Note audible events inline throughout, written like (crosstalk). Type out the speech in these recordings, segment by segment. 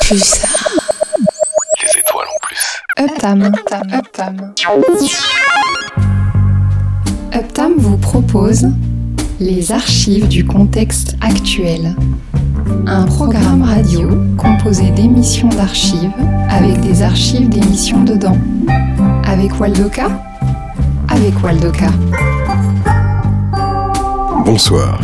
Pulsar. Les étoiles en plus. Uptam. Uptam. Uptam. Uptam vous propose les archives du contexte actuel. Un programme radio composé d'émissions d'archives avec des archives d'émissions dedans. Avec Waldoka? Avec Waldoka. Bonsoir.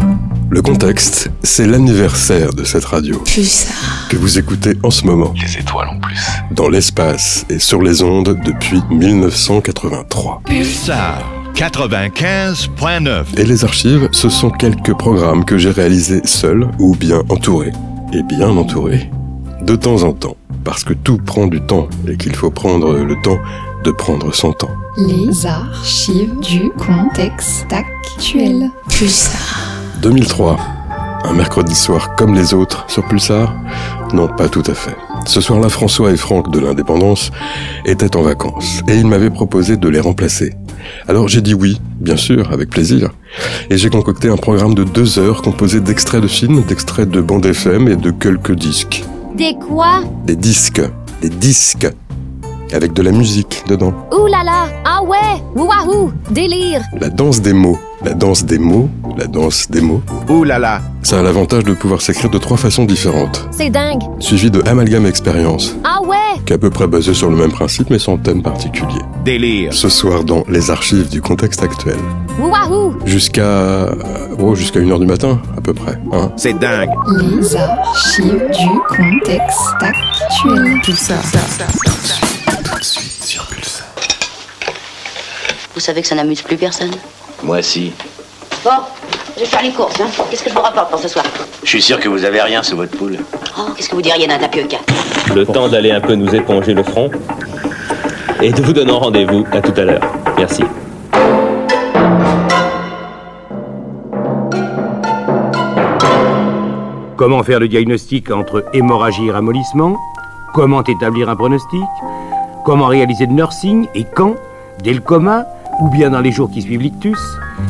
Le contexte, c'est l'anniversaire de cette radio Pulsar. Que vous écoutez en ce moment, Les étoiles en plus. dans l'espace et sur les ondes depuis 1983. Pulsar 95.9. Et les archives, ce sont quelques programmes que j'ai réalisés seul ou bien entouré. Et bien entouré. De temps en temps. Parce que tout prend du temps et qu'il faut prendre le temps de prendre son temps. Les archives du contexte actuel. Pulsar. 2003. Un mercredi soir comme les autres sur Pulsar Non, pas tout à fait. Ce soir-là, François et Franck de l'Indépendance étaient en vacances et ils m'avaient proposé de les remplacer. Alors j'ai dit oui, bien sûr, avec plaisir. Et j'ai concocté un programme de deux heures composé d'extraits de films, d'extraits de bandes FM et de quelques disques. Des quoi? Des disques, des disques, avec de la musique dedans. Ouh là là Ah ouais Wouahou Délire La danse des mots, la danse des mots, la danse des mots. Ouh là là. Ça a l'avantage de pouvoir s'écrire de trois façons différentes, C'est dingue suivi de Amalgame Expérience, Ah ouais qui est à peu près basé sur le même principe mais sans thème particulier. Délire. Ce soir dans les archives du contexte actuel. Wouahou Jusqu'à euh, oh, jusqu'à 1h du matin à peu près. Hein. C'est dingue. Les archives du contexte actuel. Pulsar. Tout de suite sur Pulsar. Vous savez que ça n'amuse plus personne? Moi si. Bon, je vais faire les courses, hein. Qu'est-ce que je vous rapporte pour ce soir? Je suis sûr que vous avez rien sous votre poule. Oh, qu'est-ce que vous diriez d'un tapioca le temps d'aller un peu nous éponger le front et de vous donner rendez-vous à tout à l'heure. Merci. Comment faire le diagnostic entre hémorragie et ramollissement? Comment établir un pronostic? Comment réaliser le nursing et quand? Dès le coma? Ou bien dans les jours qui suivent l'ictus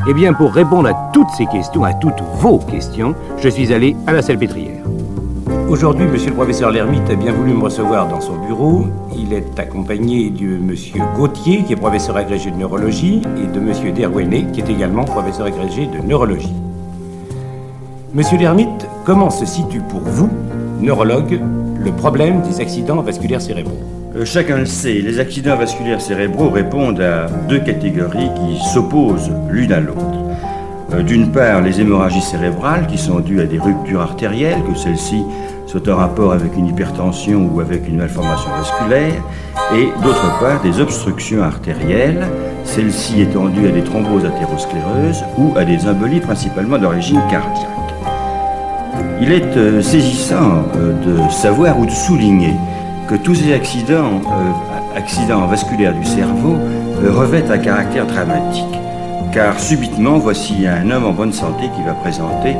Eh bien, pour répondre à toutes ces questions, à toutes vos questions, je suis allé à la salpêtrière. Aujourd'hui, monsieur le professeur Lermite a bien voulu me recevoir dans son bureau. Il est accompagné de monsieur Gauthier, qui est professeur agrégé de neurologie, et de monsieur Derwene, qui est également professeur agrégé de neurologie. Monsieur Lermite, comment se situe pour vous, neurologue, le problème des accidents vasculaires cérébraux? Chacun le sait, les accidents vasculaires cérébraux répondent à deux catégories qui s'opposent l'une à l'autre. Euh, D'une part, les hémorragies cérébrales qui sont dues à des ruptures artérielles, que celles-ci soient en rapport avec une hypertension ou avec une malformation vasculaire, et d'autre part, des obstructions artérielles, celles-ci étant dues à des thromboses athéroscléreuses ou à des embolies principalement d'origine cardiaque. Il est euh, saisissant euh, de savoir ou de souligner que tous ces accidents, euh, accidents vasculaires du cerveau, euh, revêtent un caractère dramatique. Car subitement, voici un homme en bonne santé qui va présenter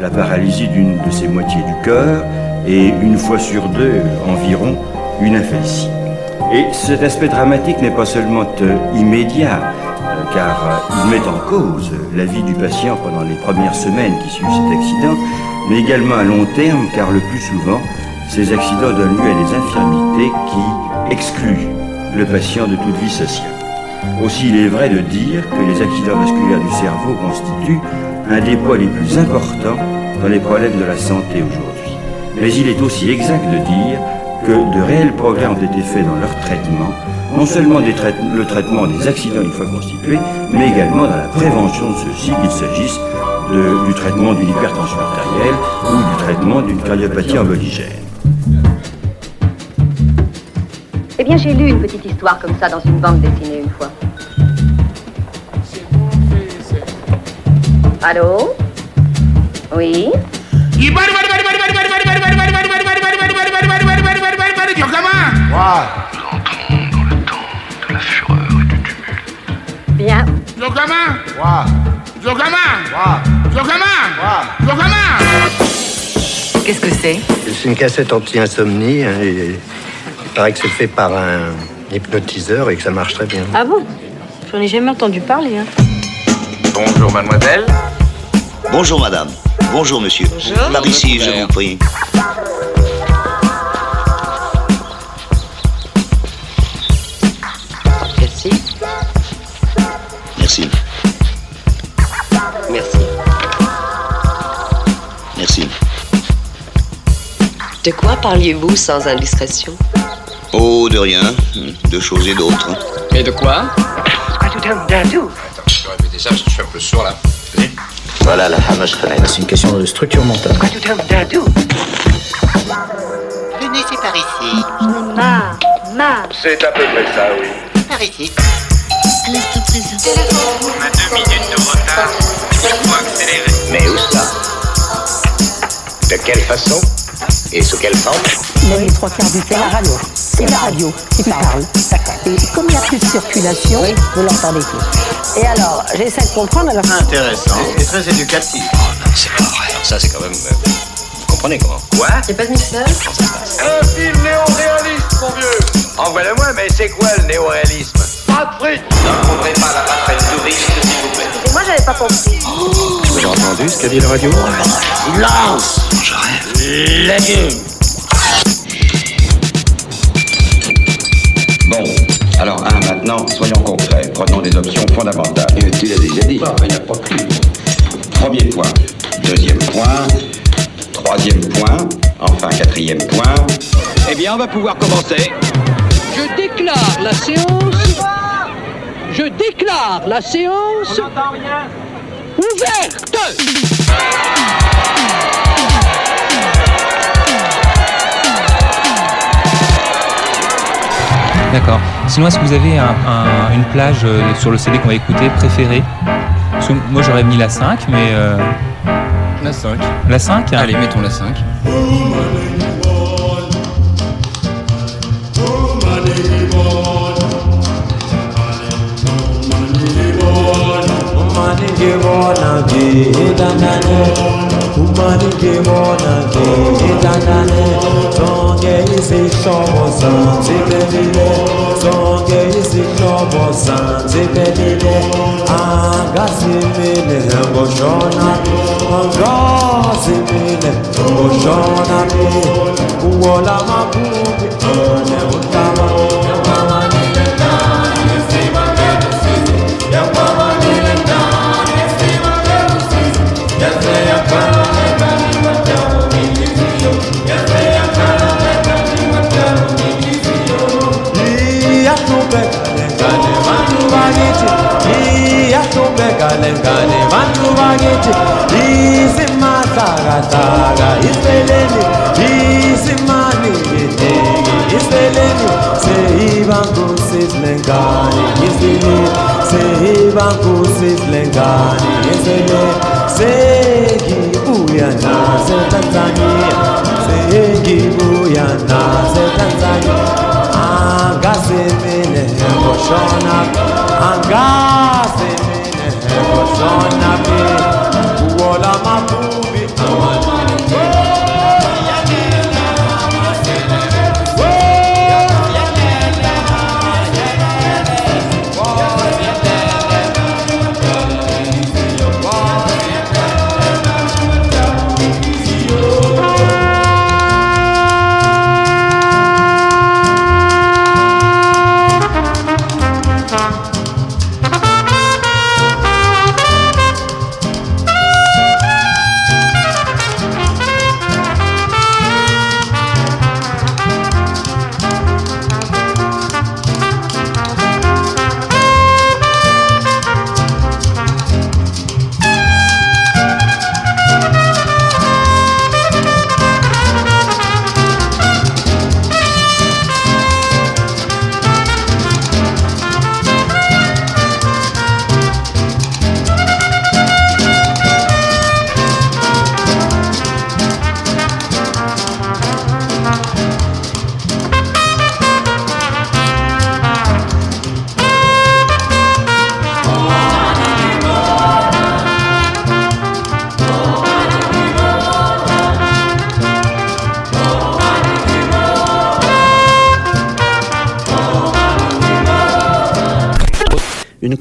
la paralysie d'une de ses moitiés du cœur et une fois sur deux environ une aphasie. Et cet aspect dramatique n'est pas seulement euh, immédiat, car il met en cause la vie du patient pendant les premières semaines qui suivent cet accident, mais également à long terme, car le plus souvent, ces accidents donnent lieu à des infirmités qui excluent le patient de toute vie sociale. Aussi, il est vrai de dire que les accidents vasculaires du cerveau constituent un des poids les plus importants dans les problèmes de la santé aujourd'hui. Mais il est aussi exact de dire que de réels progrès ont été faits dans leur traitement, non seulement le traitement des accidents une fois constitués, mais également dans la prévention de ceux-ci, qu'il s'agisse du traitement d'une hypertension artérielle ou du traitement d'une cardiopathie emboligène. Bien, j'ai lu une petite histoire comme ça dans une bande dessinée une fois. Allô? Oui? De la fureur et du tumulte. Bien. Qu'est-ce que c'est? C'est une cassette anti-insomnie. hein, et paraît que c'est fait par un hypnotiseur et que ça marche très bien. Ah bon? J'en ai jamais entendu parler. Hein. Bonjour mademoiselle. Bonjour madame. Bonjour monsieur. Bonjour. Par ici, je vous prie. Merci. Merci. Merci. Merci. De quoi parliez-vous sans indiscrétion? Oh, de rien. De choses et d'autres. Et de quoi Quoi tout un dindou Je vais répéter ça parce que je suis un peu sourd là. Voilà la fameuse fenêtre. C'est une question de structure mentale. Quoi tout un dindou Venez, c'est par ici. Marre, marre. C'est à peu près ça, oui. Par ici. À l'instant présent. On a deux minutes de retard. Il faut accélérer. Mais où ça? De quelle façon? Et sous quelle forme? Les trois quarts du temps, la radio. C'est la radio qui parle. Et comme il n'y a plus de circulation, vous l'entendez plus. Et alors, j'essaie de comprendre. Alors... Intéressant et très éducatif. Oh non, c'est pas vrai. Alors ça, c'est quand même. euh, vous comprenez comment? Quoi Y'a pas de mixeur? Un film néo-réaliste, mon vieux Envoie-le-moi, mais c'est quoi le néo-réalisme? Pas de fric Ne rencontrez pas la patrouille touriste, s'il vous plaît. Et moi, j'avais pas compris. Vous avez entendu ce qu'a dit la radio? Silence Je rêve. La Bon, alors, un, maintenant, soyons concrets. Prenons des options fondamentales. Tu l'as déjà dit. Bon, il n'y a pas plus. Premier point. Deuxième point. Troisième point. Enfin, quatrième point. Eh bien, on va pouvoir commencer. Je déclare la séance. Je déclare la séance. Ouverte. D'accord. Sinon, est-ce que vous avez un- un- une plage euh, sur le CD qu'on va écouter préférée? Parce que Moi, j'aurais mis la 5, mais... euh, La 5. La 5 Allez, mettons la 5. Humanité mon ange Etanane Songe isi shobo san Tepedile Songe isi shobo san Tepedile Angasimile Ngoshonami Angasimile Ngoshonami Uwola mabubi One utama. Uwola mabubi lengane vantu vakithi isimasakasaka isipeleni isimani yeteki isipeleni seyibankusizilengane isini seyibankusizilengane isele sengibuya nasetanzania sengibuya nasetanzania angasemine ngoshona angasemine I'm wọ́n la máa bú mi. Àwọn ọmọ.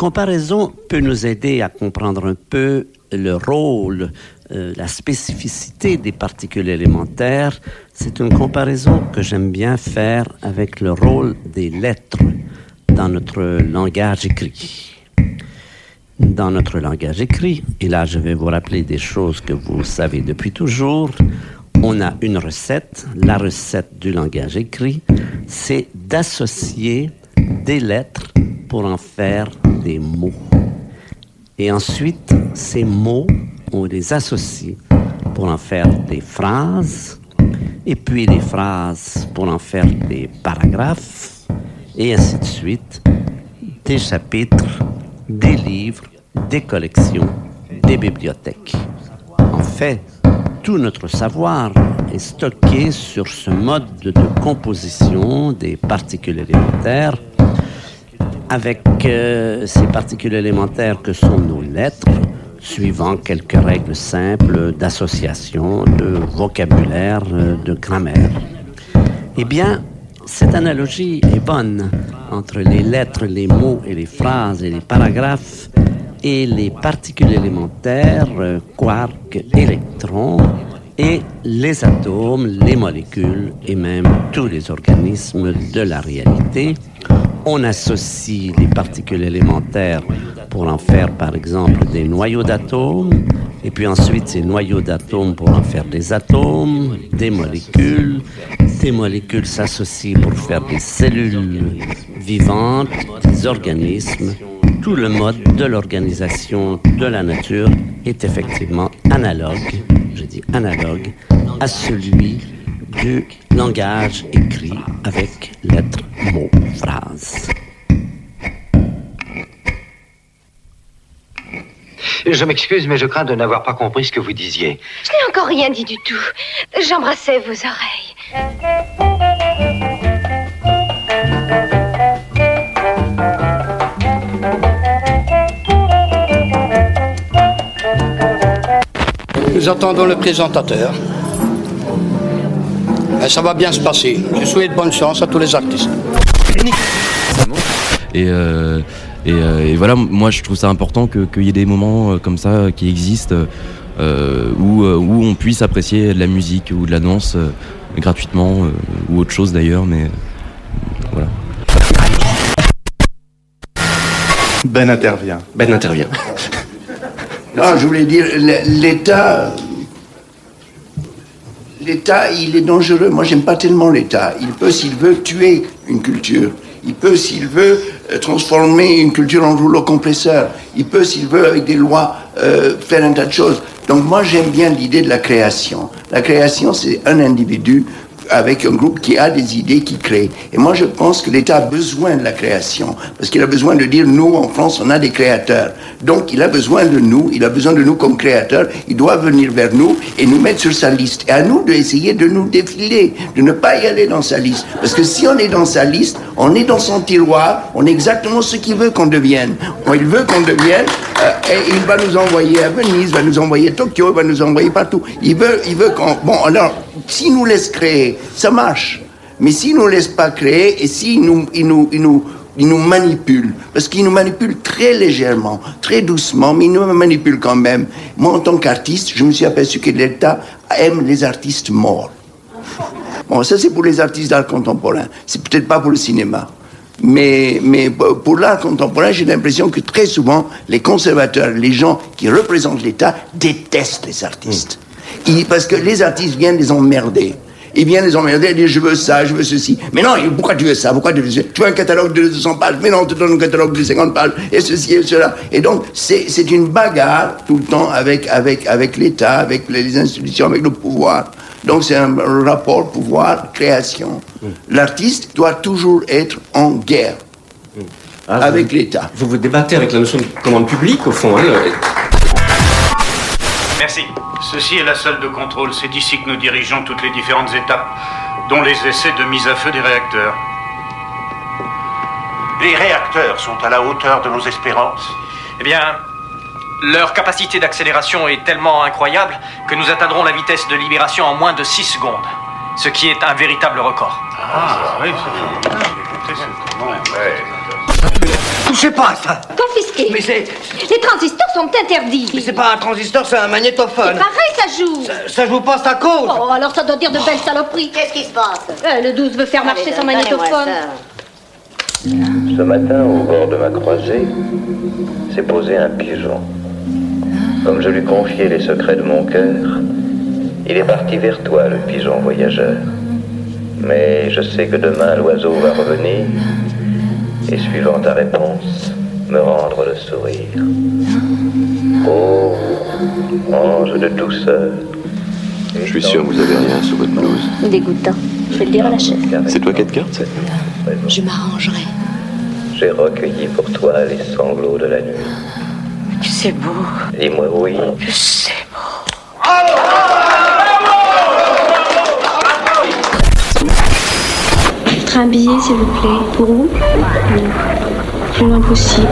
Comparaison peut nous aider à comprendre un peu le rôle, euh, la spécificité des particules élémentaires. C'est une comparaison que j'aime bien faire avec le rôle des lettres dans notre langage écrit. Dans notre langage écrit, et là je vais vous rappeler des choses que vous savez depuis toujours, on a une recette. La recette du langage écrit, c'est d'associer des lettres pour en faire des mots. Et ensuite, ces mots, on les associe pour en faire des phrases, et puis des phrases pour en faire des paragraphes, et ainsi de suite, des chapitres, des livres, des collections, des bibliothèques. En fait, tout notre savoir est stocké sur ce mode de composition des particules élémentaires, avec euh, ces particules élémentaires que sont nos lettres, suivant quelques règles simples d'association, de vocabulaire, euh, de grammaire. Eh bien, cette analogie est bonne entre les lettres, les mots et les phrases et les paragraphes et les particules élémentaires, euh, quarks, électrons, et les atomes, les molécules et même tous les organismes de la réalité. On associe les particules élémentaires pour en faire par exemple des noyaux d'atomes, et puis ensuite ces noyaux d'atomes pour en faire des atomes, des molécules. Ces molécules s'associent pour faire des cellules vivantes, des organismes. Tout le mode de l'organisation de la nature est effectivement analogue, je dis analogue, à celui du langage écrit avec lettres, mots, phrases. Je m'excuse, mais je crains de n'avoir pas compris ce que vous disiez. Je n'ai encore rien dit du tout. J'embrassais vos oreilles. Nous attendons le présentateur. Et ça va bien se passer. Je souhaite bonne chance à tous les artistes. Et, euh, et, euh, et voilà, moi je trouve ça important que- qu'il y ait des moments euh, comme ça qui existent euh, où, où on puisse apprécier de la musique ou de la danse euh, gratuitement euh, ou autre chose d'ailleurs, mais euh, voilà. Ben intervient. Ben intervient. (laughs) Non, je voulais dire, l'État, l'État, il est dangereux. Moi, j'aime pas tellement l'État. Il peut, s'il veut, tuer une culture. Il peut, s'il veut, euh, transformer une culture en rouleau compresseur. Il peut, s'il veut, avec des lois, euh, faire un tas de choses. Donc, moi, j'aime bien l'idée de la création. La création, c'est un individu avec un groupe qui a des idées, qui crée. Et moi, je pense que l'État a besoin de la création, parce qu'il a besoin de dire, nous, en France, on a des créateurs. Donc, il a besoin de nous, il a besoin de nous comme créateurs, il doit venir vers nous et nous mettre sur sa liste. Et à nous d'essayer de nous défiler, de ne pas y aller dans sa liste. Parce que si on est dans sa liste, on est dans son tiroir, on est exactement ce qu'il veut qu'on devienne. Il veut qu'on devienne, euh, et il va nous envoyer à Venise, va nous envoyer à Tokyo, va nous envoyer partout. Il veut, il veut qu'on... Bon, alors, s'il nous laisse créer, ça marche. Mais s'il nous laisse pas créer, et s'il nous, il nous, il nous, il nous manipule, parce qu'il nous manipule très légèrement, très doucement, mais il nous manipule quand même. Moi, en tant qu'artiste, je me suis aperçu que l'État aime les artistes morts. Bon, ça c'est pour les artistes d'art contemporain. C'est peut-être pas pour le cinéma. Mais, mais pour l'art contemporain, j'ai l'impression que très souvent, les conservateurs, les gens qui représentent l'État, détestent les artistes. Ils- parce que les artistes viennent les emmerder. Ils viennent les emmerder et disent je veux ça, je veux ceci. Mais non, pourquoi tu veux ça? Pourquoi tu veux ça Tu veux un catalogue de 200 pages? Mais non, on te donne un catalogue de 50 pages et ceci et cela. Et donc, c'est c'est une bagarre tout le temps avec, avec, avec l'État, avec les institutions, avec le pouvoir. Donc, c'est un rapport pouvoir-création. L'artiste doit toujours être en guerre avec l'État. Vous vous débattez avec la notion de commande publique, au fond. Hein, le- Merci. Ceci est la salle de contrôle. C'est ici que nous dirigeons toutes les différentes étapes, dont les essais de mise à feu des réacteurs. Les réacteurs sont à la hauteur de nos espérances. Eh bien, leur capacité d'accélération est tellement incroyable que nous atteindrons la vitesse de libération en moins de 6 secondes, ce qui est un véritable record. Ah, oui, Touchez pas à ça Confisqué. Mais c'est. Les transistors sont interdits. Mais c'est pas un transistor, c'est un magnétophone. Pareil, ça joue. Ça joue pas, ça cause. Oh, alors ça doit dire de belles saloperies. Qu'est-ce qui se passe? Euh, le 12 veut faire marcher Allez, son magnétophone. Ce matin, au bord de ma croisée, s'est posé un pigeon. Comme je lui confiais les secrets de mon cœur, Il est parti vers toi, le pigeon voyageur. Mais je sais que demain l'oiseau va revenir et suivant ta réponse, me rendre le sourire. Oh, ange de douceur. Je suis sûr que vous avez rien sous votre blouse. Dégoûtant. Je vais le dire à la chef. C'est toi qui as de carte Je m'arrangerai. J'ai recueilli pour toi les sanglots de la nuit. Tu sais beau. Dis-moi oui. Je sais Un billet, s'il vous plaît. Pour où. Plus loin possible.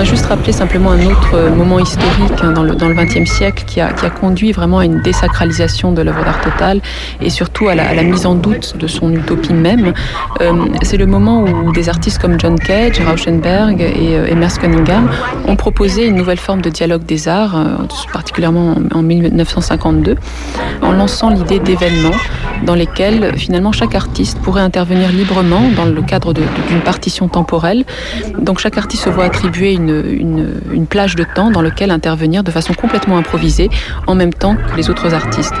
Voudrais juste rappeler simplement un autre euh, moment historique hein, dans le, XXe siècle qui a, conduit vraiment à une désacralisation de l'œuvre d'art totale et surtout à la, mise en doute de son utopie même. Euh, C'est le moment où des artistes comme John Cage, Rauschenberg et euh, Emerson Cunningham ont proposé une nouvelle forme de dialogue des arts, euh, particulièrement en, en 1952, en lançant l'idée d'événements dans lesquels finalement chaque artiste pourrait intervenir librement dans le cadre d'une partition temporelle. Donc chaque artiste se voit attribuer une, une, plage de temps dans lequel intervenir de façon complètement improvisée en même temps que les autres artistes.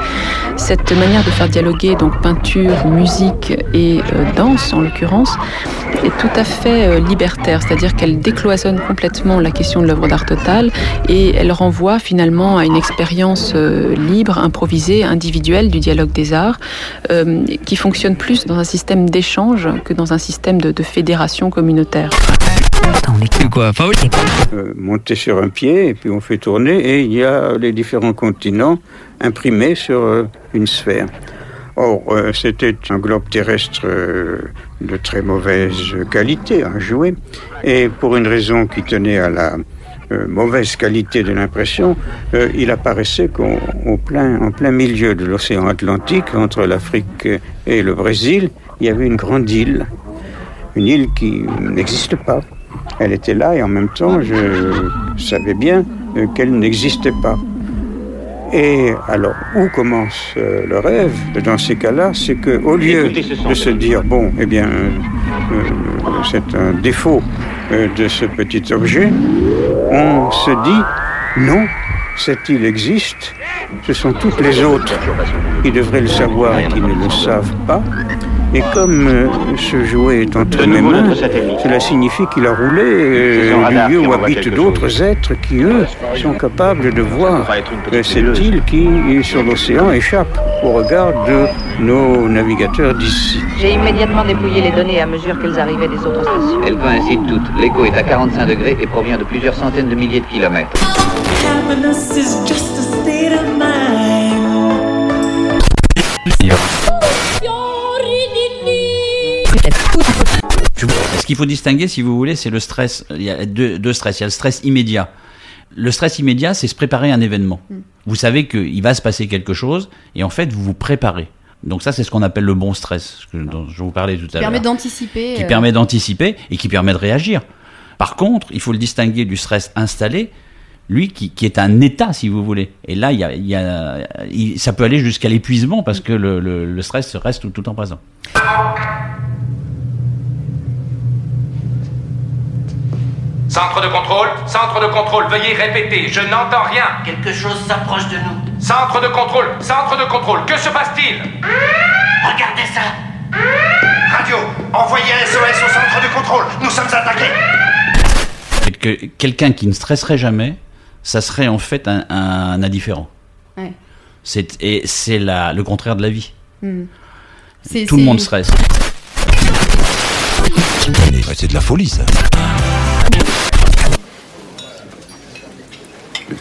Cette manière de faire dialoguer donc peinture, musique et euh, danse en l'occurrence est tout à fait euh, libertaire, c'est-à-dire qu'elle décloisonne complètement la question de l'œuvre d'art totale et elle renvoie finalement à une expérience euh, libre, improvisée, individuelle du dialogue des arts, qui fonctionne plus dans un système d'échange que dans un système de fédération communautaire. Quoi Euh, Monter sur un pied et puis on fait tourner et il y a les différents continents imprimés sur euh, une sphère. Or, euh, c'était un globe terrestre euh, de très mauvaise qualité à jouer et pour une raison qui tenait à la euh, mauvaise qualité de l'impression, euh, il apparaissait qu'en au plein, en plein milieu de l'océan Atlantique, entre l'Afrique et le Brésil, il y avait une grande île, une île qui n'existe pas. Elle était là et en même temps, je savais bien euh, qu'elle n'existait pas. Et alors, où commence euh, le rêve dans ces cas-là? C'est qu'au lieu de se dire, bon, eh bien, euh, c'est un défaut de ce petit objet, on se dit, non, cette île existe, ce sont toutes les autres qui devraient le savoir et qui ne le savent pas. Et comme euh, ce jouet est entre mes mains, cela signifie qu'il a roulé euh, du lieu où habitent d'autres êtres qui, eux, sont capables de voir euh, cette île qui, sur l'océan, échappe au regard de nos navigateurs d'ici. J'ai immédiatement dépouillé les données à mesure qu'elles arrivaient des autres stations. Elles coïncident toutes. L'écho est à 45 degrés et provient de plusieurs centaines de milliers de kilomètres. Ce qu'il faut distinguer, si vous voulez, c'est le stress. Il y a deux, deux stress. Il y a le stress immédiat. Le stress immédiat, c'est se préparer à un événement. Mm. Vous savez qu'il va se passer quelque chose et en fait, vous vous préparez. Donc ça, c'est ce qu'on appelle le bon stress, que- dont je vous parlais tout à l'heure. permet d'anticiper. Qui euh, permet d'anticiper et qui permet de réagir. Par contre, il faut le distinguer du stress installé, lui qui, qui est un état, si vous voulez. Et là, il y a, il y a- il- ça peut aller jusqu'à l'épuisement parce que le, le- le stress reste tout, tout le temps présent. Centre de contrôle, centre de contrôle, veuillez répéter, je n'entends rien. Quelque chose s'approche de nous. Centre de contrôle, centre de contrôle, que se passe-t-il? Regardez ça. Radio, envoyez un SOS au centre de contrôle. Nous sommes attaqués. Que- Quelqu'un qui ne stresserait jamais, ça serait en fait un, un indifférent. ouais. C'est, et c'est la, le contraire de la vie. Hmm. C'est- Tout le monde stresse. C'est de la folie, ça.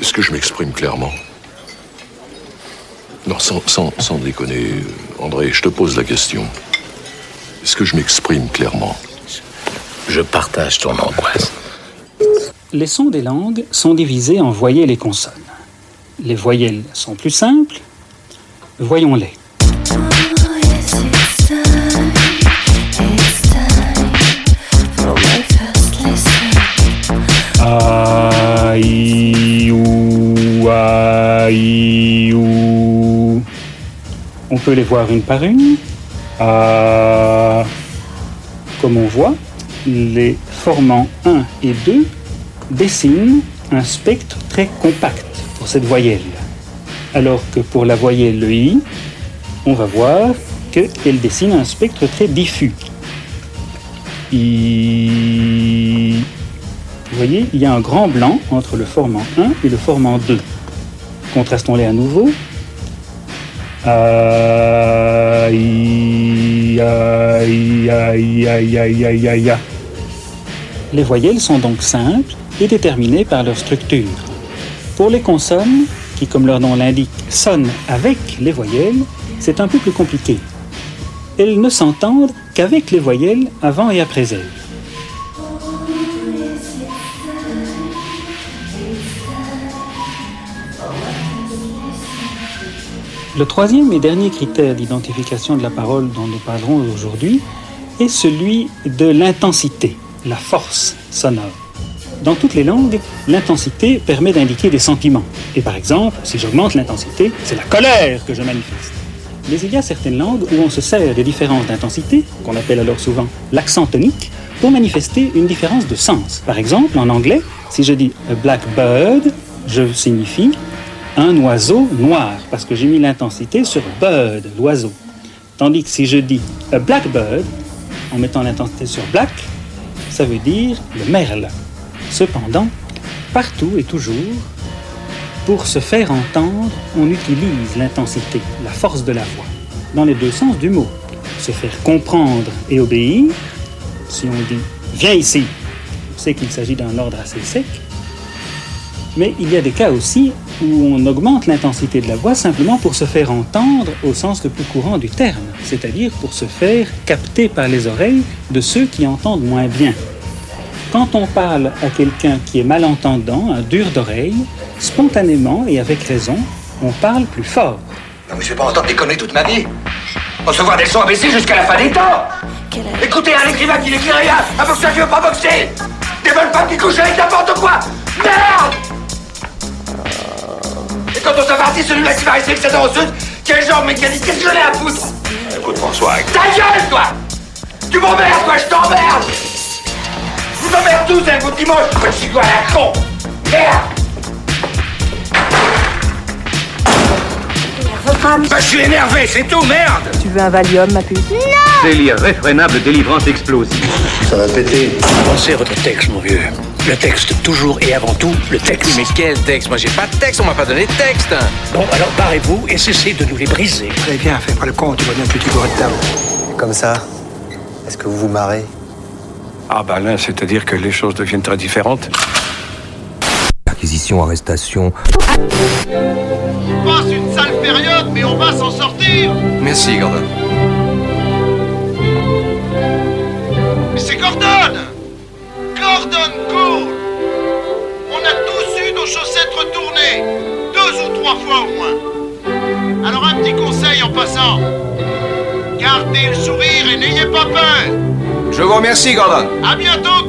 Est-ce que je m'exprime clairement Non, sans, sans, sans déconner, André, je te pose la question. Est-ce que je m'exprime clairement Je partage ton angoisse. Les sons des langues sont divisés en voyelles et consonnes. Les voyelles sont plus simples. Voyons-les. On peut les voir une par une. A, comme on voit, les formants 1 et 2 dessine un spectre très compact pour cette voyelle. Alors que pour la voyelle I, on va voir qu'elle dessine un spectre très diffus. Vous voyez, il y a un grand blanc entre le formant 1 et le formant 2. Contrastons-les à nouveau. Les voyelles sont donc simples et déterminées par leur structure. Pour les consonnes, qui comme leur nom l'indique sonnent avec les voyelles, c'est un peu plus compliqué. Elles ne s'entendent qu'avec les voyelles avant et après elles. Le troisième et dernier critère d'identification de la parole dont nous parlerons aujourd'hui est celui de l'intensité, la force sonore. Dans toutes les langues, l'intensité permet d'indiquer des sentiments. Et par exemple, si j'augmente l'intensité, c'est la colère que je manifeste. Mais il y a certaines langues où on se sert des différences d'intensité, qu'on appelle alors souvent l'accent tonique, pour manifester une différence de sens. Par exemple, en anglais, si je dis a black bird, je signifie un oiseau noir, parce que j'ai mis l'intensité sur bird, l'oiseau. Tandis que si je dis a blackbird, en mettant l'intensité sur black, ça veut dire le merle. Cependant, partout et toujours, pour se faire entendre, on utilise l'intensité, la force de la voix, dans les deux sens du mot. Se faire comprendre et obéir, si on dit viens ici, on sait qu'il s'agit d'un ordre assez sec, mais il y a des cas aussi où on augmente l'intensité de la voix simplement pour se faire entendre au sens le plus courant du terme, c'est-à-dire pour se faire capter par les oreilles de ceux qui entendent moins bien. Quand on parle à quelqu'un qui est malentendant, un dur d'oreille, spontanément et avec raison, on parle plus fort. Non, mais je vais pas entendre déconner toute ma vie. Recevoir des sons abaissés jusqu'à la fin des temps. Écoutez, un écrivain qui n'écrit rien, un boxeur qui veut pas boxer, des bonnes femmes qui couchent avec n'importe quoi. Merde parti, celui-là qui va rester avec sa danseuse, quel genre de mécanique? Qu'est-ce que j'en ai à foutre? Écoute, François, Ta gueule, toi! Tu m'emmerdes, toi, je t'emmerde! Je vous emmerde tous un coup de dimanche, petit quoi, la con! Merde! Bah, je suis énervé, c'est tout, merde! Tu veux un Valium, ma puce? Délire réfrénable, délivrance explosive. Ça va péter. Pensez à votre texte, mon vieux. Le texte, toujours et avant tout, le texte. Mais quel texte? Moi j'ai pas de texte, on m'a pas donné de texte. Bon, alors barrez-vous et cessez de nous les briser. Très bien, fais pas le con, tu vois bien petit bourré de table. Comme ça, est-ce que vous vous marrez? Ah bah là, c'est-à-dire que les choses deviennent très différentes. Acquisition, arrestation. On passe une sale période, mais on va s'en sortir Merci, Gordon. Mais c'est Gordon On a tous eu nos chaussettes retournées, deux ou trois fois au moins. Alors un petit conseil en passant. Gardez le sourire et n'ayez pas peur. Je vous remercie, Gordon. À bientôt,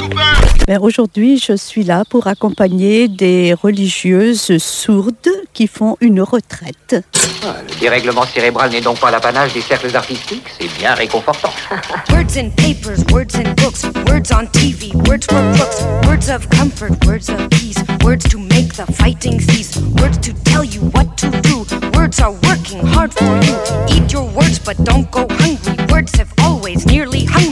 Aujourd'hui, je suis là pour accompagner des religieuses sourdes qui font une retraite. Le dérèglement cérébral n'est donc pas l'apanage des cercles artistiques, c'est bien réconfortant. (laughs) Words in papers, words in books, words on TV, words for crooks, words of comfort, words of peace, words to make the fighting cease, words to tell you what to do. Words are working hard for you. Eat your words, but don't go hungry. Words have always nearly hung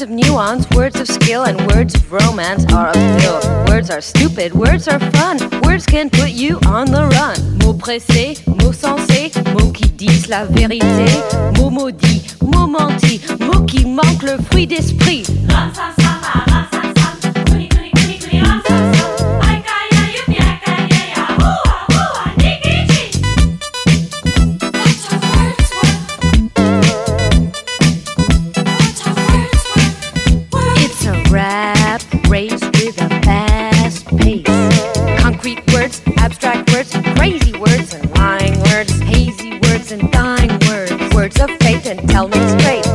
Words of nuance, words of skill, and words of romance are a. Words are stupid, words are fun. Words can put you on the run. Mots pressés, mots sensés, mots qui disent la vérité. Mots maudits, mots mentis, mots qui manquent le fruit d'esprit. It's abstract words, crazy words, and lying words, hazy words, and dying words. Words of faith and tell me straight.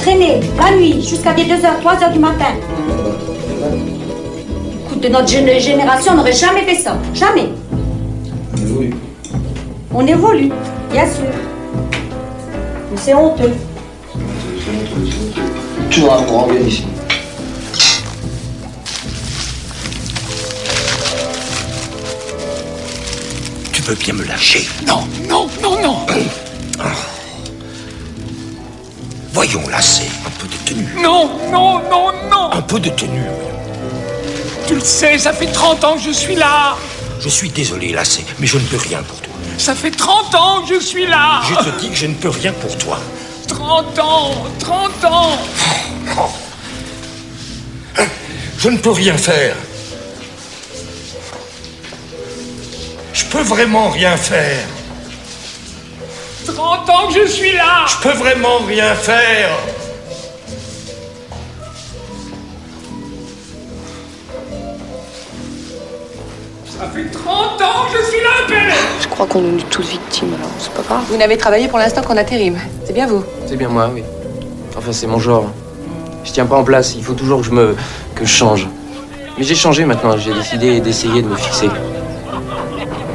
Traîner, la nuit, jusqu'à des 2h, 3h du matin. Écoute, notre gén- génération n'aurait jamais fait ça. Jamais. On évolue, bien sûr. Mais c'est honteux. Toujours un grand bien ici. Tu veux bien me lâcher Non, non, non, non Voyons, là, c'est un peu de tenue. Non, non, non, non Un peu de tenue. Tu le sais, ça fait 30 ans que je suis là Je suis désolé, Lassé, mais je ne peux rien pour toi. Ça fait 30 ans que je suis là Je te dis que je ne peux rien pour toi. 30 ans 30 ans Je ne peux rien faire. Je peux vraiment rien faire. 30 ans que je suis là Je peux vraiment rien faire. Ça fait 30 ans que je suis là, Père Je crois qu'on est tous victimes, alors c'est pas grave. Vous n'avez travaillé pour l'instant qu'en intérim. C'est bien vous. C'est bien moi, oui. Enfin, c'est mon genre. Je tiens pas en place, il faut toujours que je me. que je change. Mais j'ai changé maintenant, j'ai décidé d'essayer de me fixer.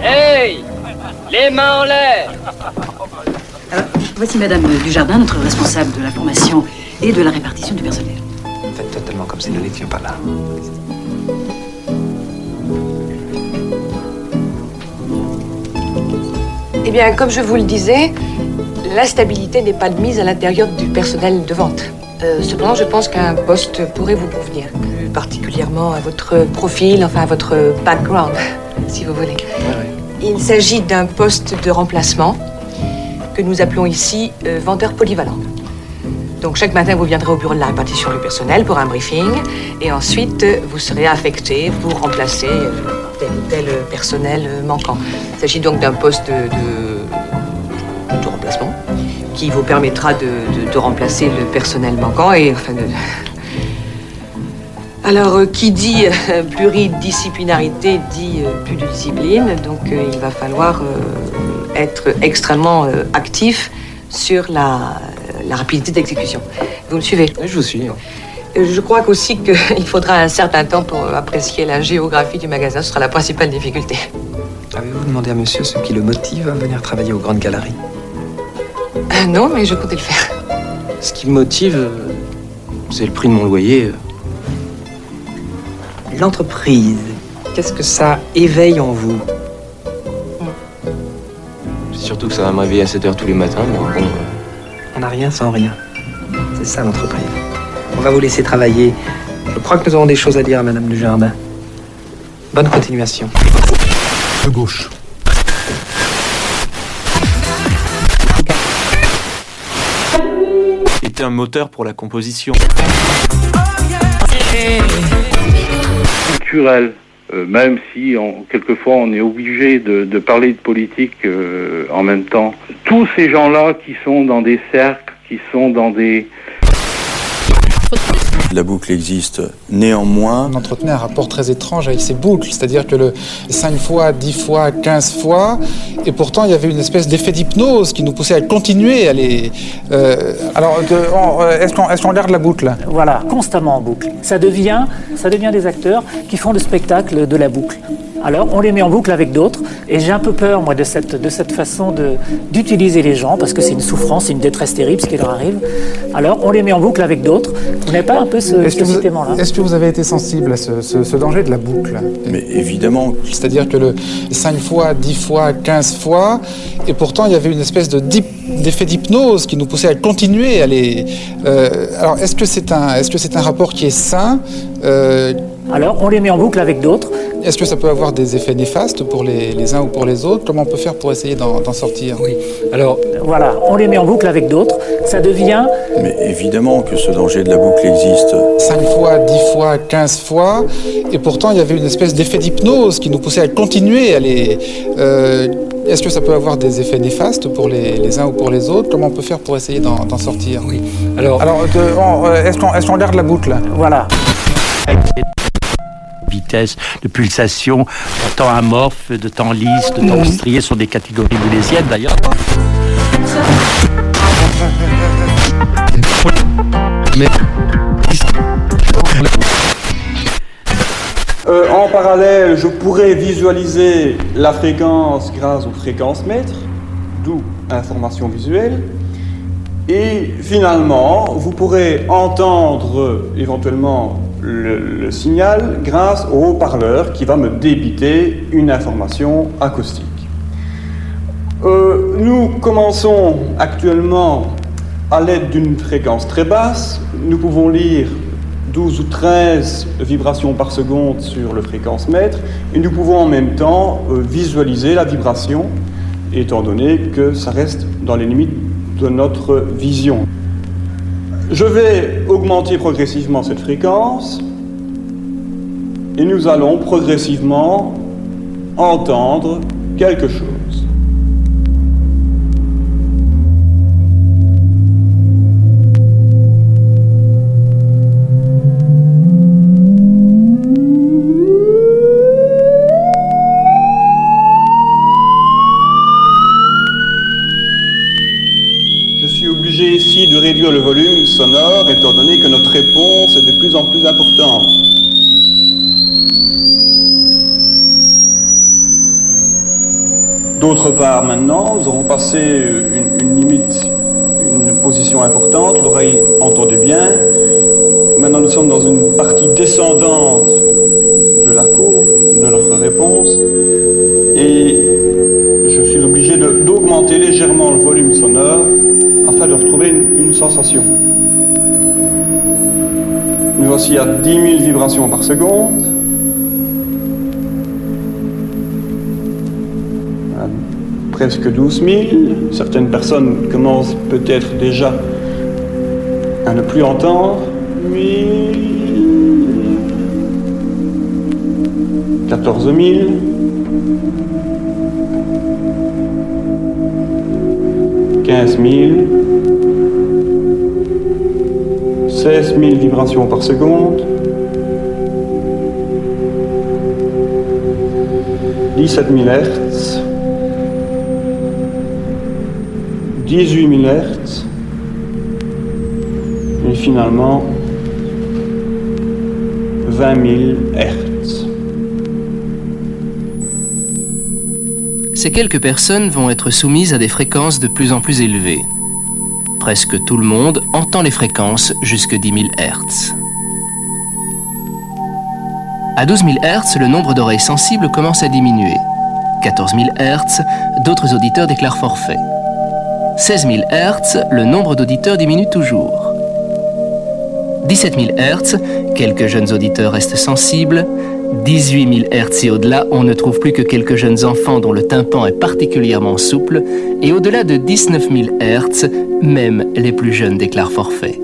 Hey Les mains en l'air Voici Madame Dujardin, notre responsable de la formation et de la répartition du personnel. Faites totalement comme si nous n'étions pas là. Eh bien, comme je vous le disais, l'instabilité n'est pas de mise à l'intérieur du personnel de vente. Euh, cependant, je pense qu'un poste pourrait vous convenir, plus particulièrement à votre profil, enfin à votre background, (laughs) si vous voulez. Il s'agit d'un poste de remplacement que nous appelons ici euh, vendeur polyvalent. Donc chaque matin, vous viendrez au bureau de la répartition du personnel pour un briefing et ensuite euh, vous serez affecté pour remplacer euh, tel ou tel personnel manquant. Il s'agit donc d'un poste de, de- remplacement qui vous permettra de, de- remplacer le personnel manquant et enfin. (laughs) Alors, euh, qui dit pluridisciplinarité dit plus de discipline, donc il va falloir être extrêmement euh, actif sur la, la rapidité d'exécution. Vous me suivez? Je vous suis. Euh, Je crois aussi qu'il (laughs) faudra un certain temps pour apprécier la géographie du magasin. Ce sera la principale difficulté. Avez-vous demandé à monsieur ce qui le motive à venir travailler aux grandes galeries? Non, mais je comptais le faire. Ce qui me motive, euh, c'est le prix de mon loyer. euh. L'entreprise, qu'est-ce que ça éveille en vous? Surtout que ça va me réveiller à 7 heures tous les matins, mais bon. On n'a rien sans rien. C'est ça l'entreprise. On va vous laisser travailler. Je crois que nous avons des choses à dire à Madame Dujardin. Bonne continuation. De gauche. était un moteur pour la composition. culturel, euh, même si on- quelquefois on est obligé de, parler de politique euh, en même temps. Tous ces gens-là qui sont dans des cercles, qui sont dans des... La boucle existe néanmoins. On entretenait un rapport très étrange avec ces boucles, c'est-à-dire que le 5 fois, 10 fois, 15 fois, et pourtant il y avait une espèce d'effet d'hypnose qui nous poussait à continuer à les... euh, alors, euh, est-ce qu'on est-ce qu'on regarde la boucle? Voilà, constamment en boucle. Ça devient, ça devient des acteurs qui font le spectacle de la boucle. Alors, on les met en boucle avec d'autres, et j'ai un peu peur, moi, de cette, de cette façon de- d'utiliser les gens, parce que c'est une souffrance, c'est une détresse terrible, ce qui leur arrive. Alors, on les met en boucle avec d'autres. Vous n'avez pas un peu ce, Est-ce ce que, vous, sentiment-là est-ce que vous avez été sensible à ce, ce- ce danger de la boucle? Mais évidemment. C'est-à-dire que le 5 fois, 10 fois, 15 fois, et pourtant il y avait une espèce de dip- d'effet d'hypnose qui nous poussait à continuer à les... euh, alors est-ce que c'est un, est-ce que c'est un rapport qui est sain Euh, Alors, on les met en boucle avec d'autres. Est-ce que ça peut avoir des effets néfastes pour les, les uns ou pour les autres? Comment on peut faire pour essayer d'en, sortir? Oui. Alors, voilà, on les met en boucle avec d'autres. Ça devient Mais évidemment que ce danger de la boucle existe. 5 fois, 10 fois, 15 fois, et pourtant il y avait une espèce d'effet d'hypnose qui nous poussait à continuer à les... euh, est-ce que ça peut avoir des effets néfastes pour les, les uns ou pour les autres? Comment on peut faire pour essayer d'en, sortir? Oui. Alors, Alors on- euh, est-ce, qu'on, est-ce qu'on regarde la boucle? Voilà. Vitesse de pulsation, de temps amorphe, de temps lisse, de temps strié sont des catégories boulésiennes d'ailleurs. Euh, en parallèle, je pourrais visualiser la fréquence grâce au fréquences mètres, d'où information visuelle. Et finalement, vous pourrez entendre éventuellement le, signal grâce au haut-parleur qui va me débiter une information acoustique. Euh, nous commençons actuellement à l'aide d'une fréquence très basse. Nous pouvons lire 12 ou 13 vibrations par seconde sur le fréquence mètre et nous pouvons en même temps euh, visualiser la vibration étant donné que ça reste dans les limites de notre vision. Je vais augmenter progressivement cette fréquence et nous allons progressivement entendre quelque chose. Réduire le volume sonore étant donné que notre réponse est de plus en plus importante. D'autre part, maintenant, nous aurons passé une, une limite, une position importante, l'oreille entendait bien. Maintenant, nous sommes dans une partie descendante de la courbe, de notre réponse, et je suis obligé d'augmenter légèrement le volume sonore afin de retrouver une, une sensation. Nous voici à 10 000 vibrations par seconde. À presque 12 000. Certaines personnes commencent peut-être déjà à ne plus entendre. 1000. 14 000. 15 000, 16 000 vibrations par seconde, 17 000 Hertz, 18 000 Hertz, et finalement 20 000 Hertz. Ces quelques personnes vont être soumises à des fréquences de plus en plus élevées. Presque tout le monde entend les fréquences jusque 10 000 Hz. À 12 000 Hz, le nombre d'oreilles sensibles commence à diminuer. 14 000 Hz, d'autres auditeurs déclarent forfait. 16 000 Hz, le nombre d'auditeurs diminue toujours. 17 000 Hz, quelques jeunes auditeurs restent sensibles. 18 000 Hz et au-delà, on ne trouve plus que quelques jeunes enfants dont le tympan est particulièrement souple. Et au-delà de 19 000 Hz, même les plus jeunes déclarent forfait.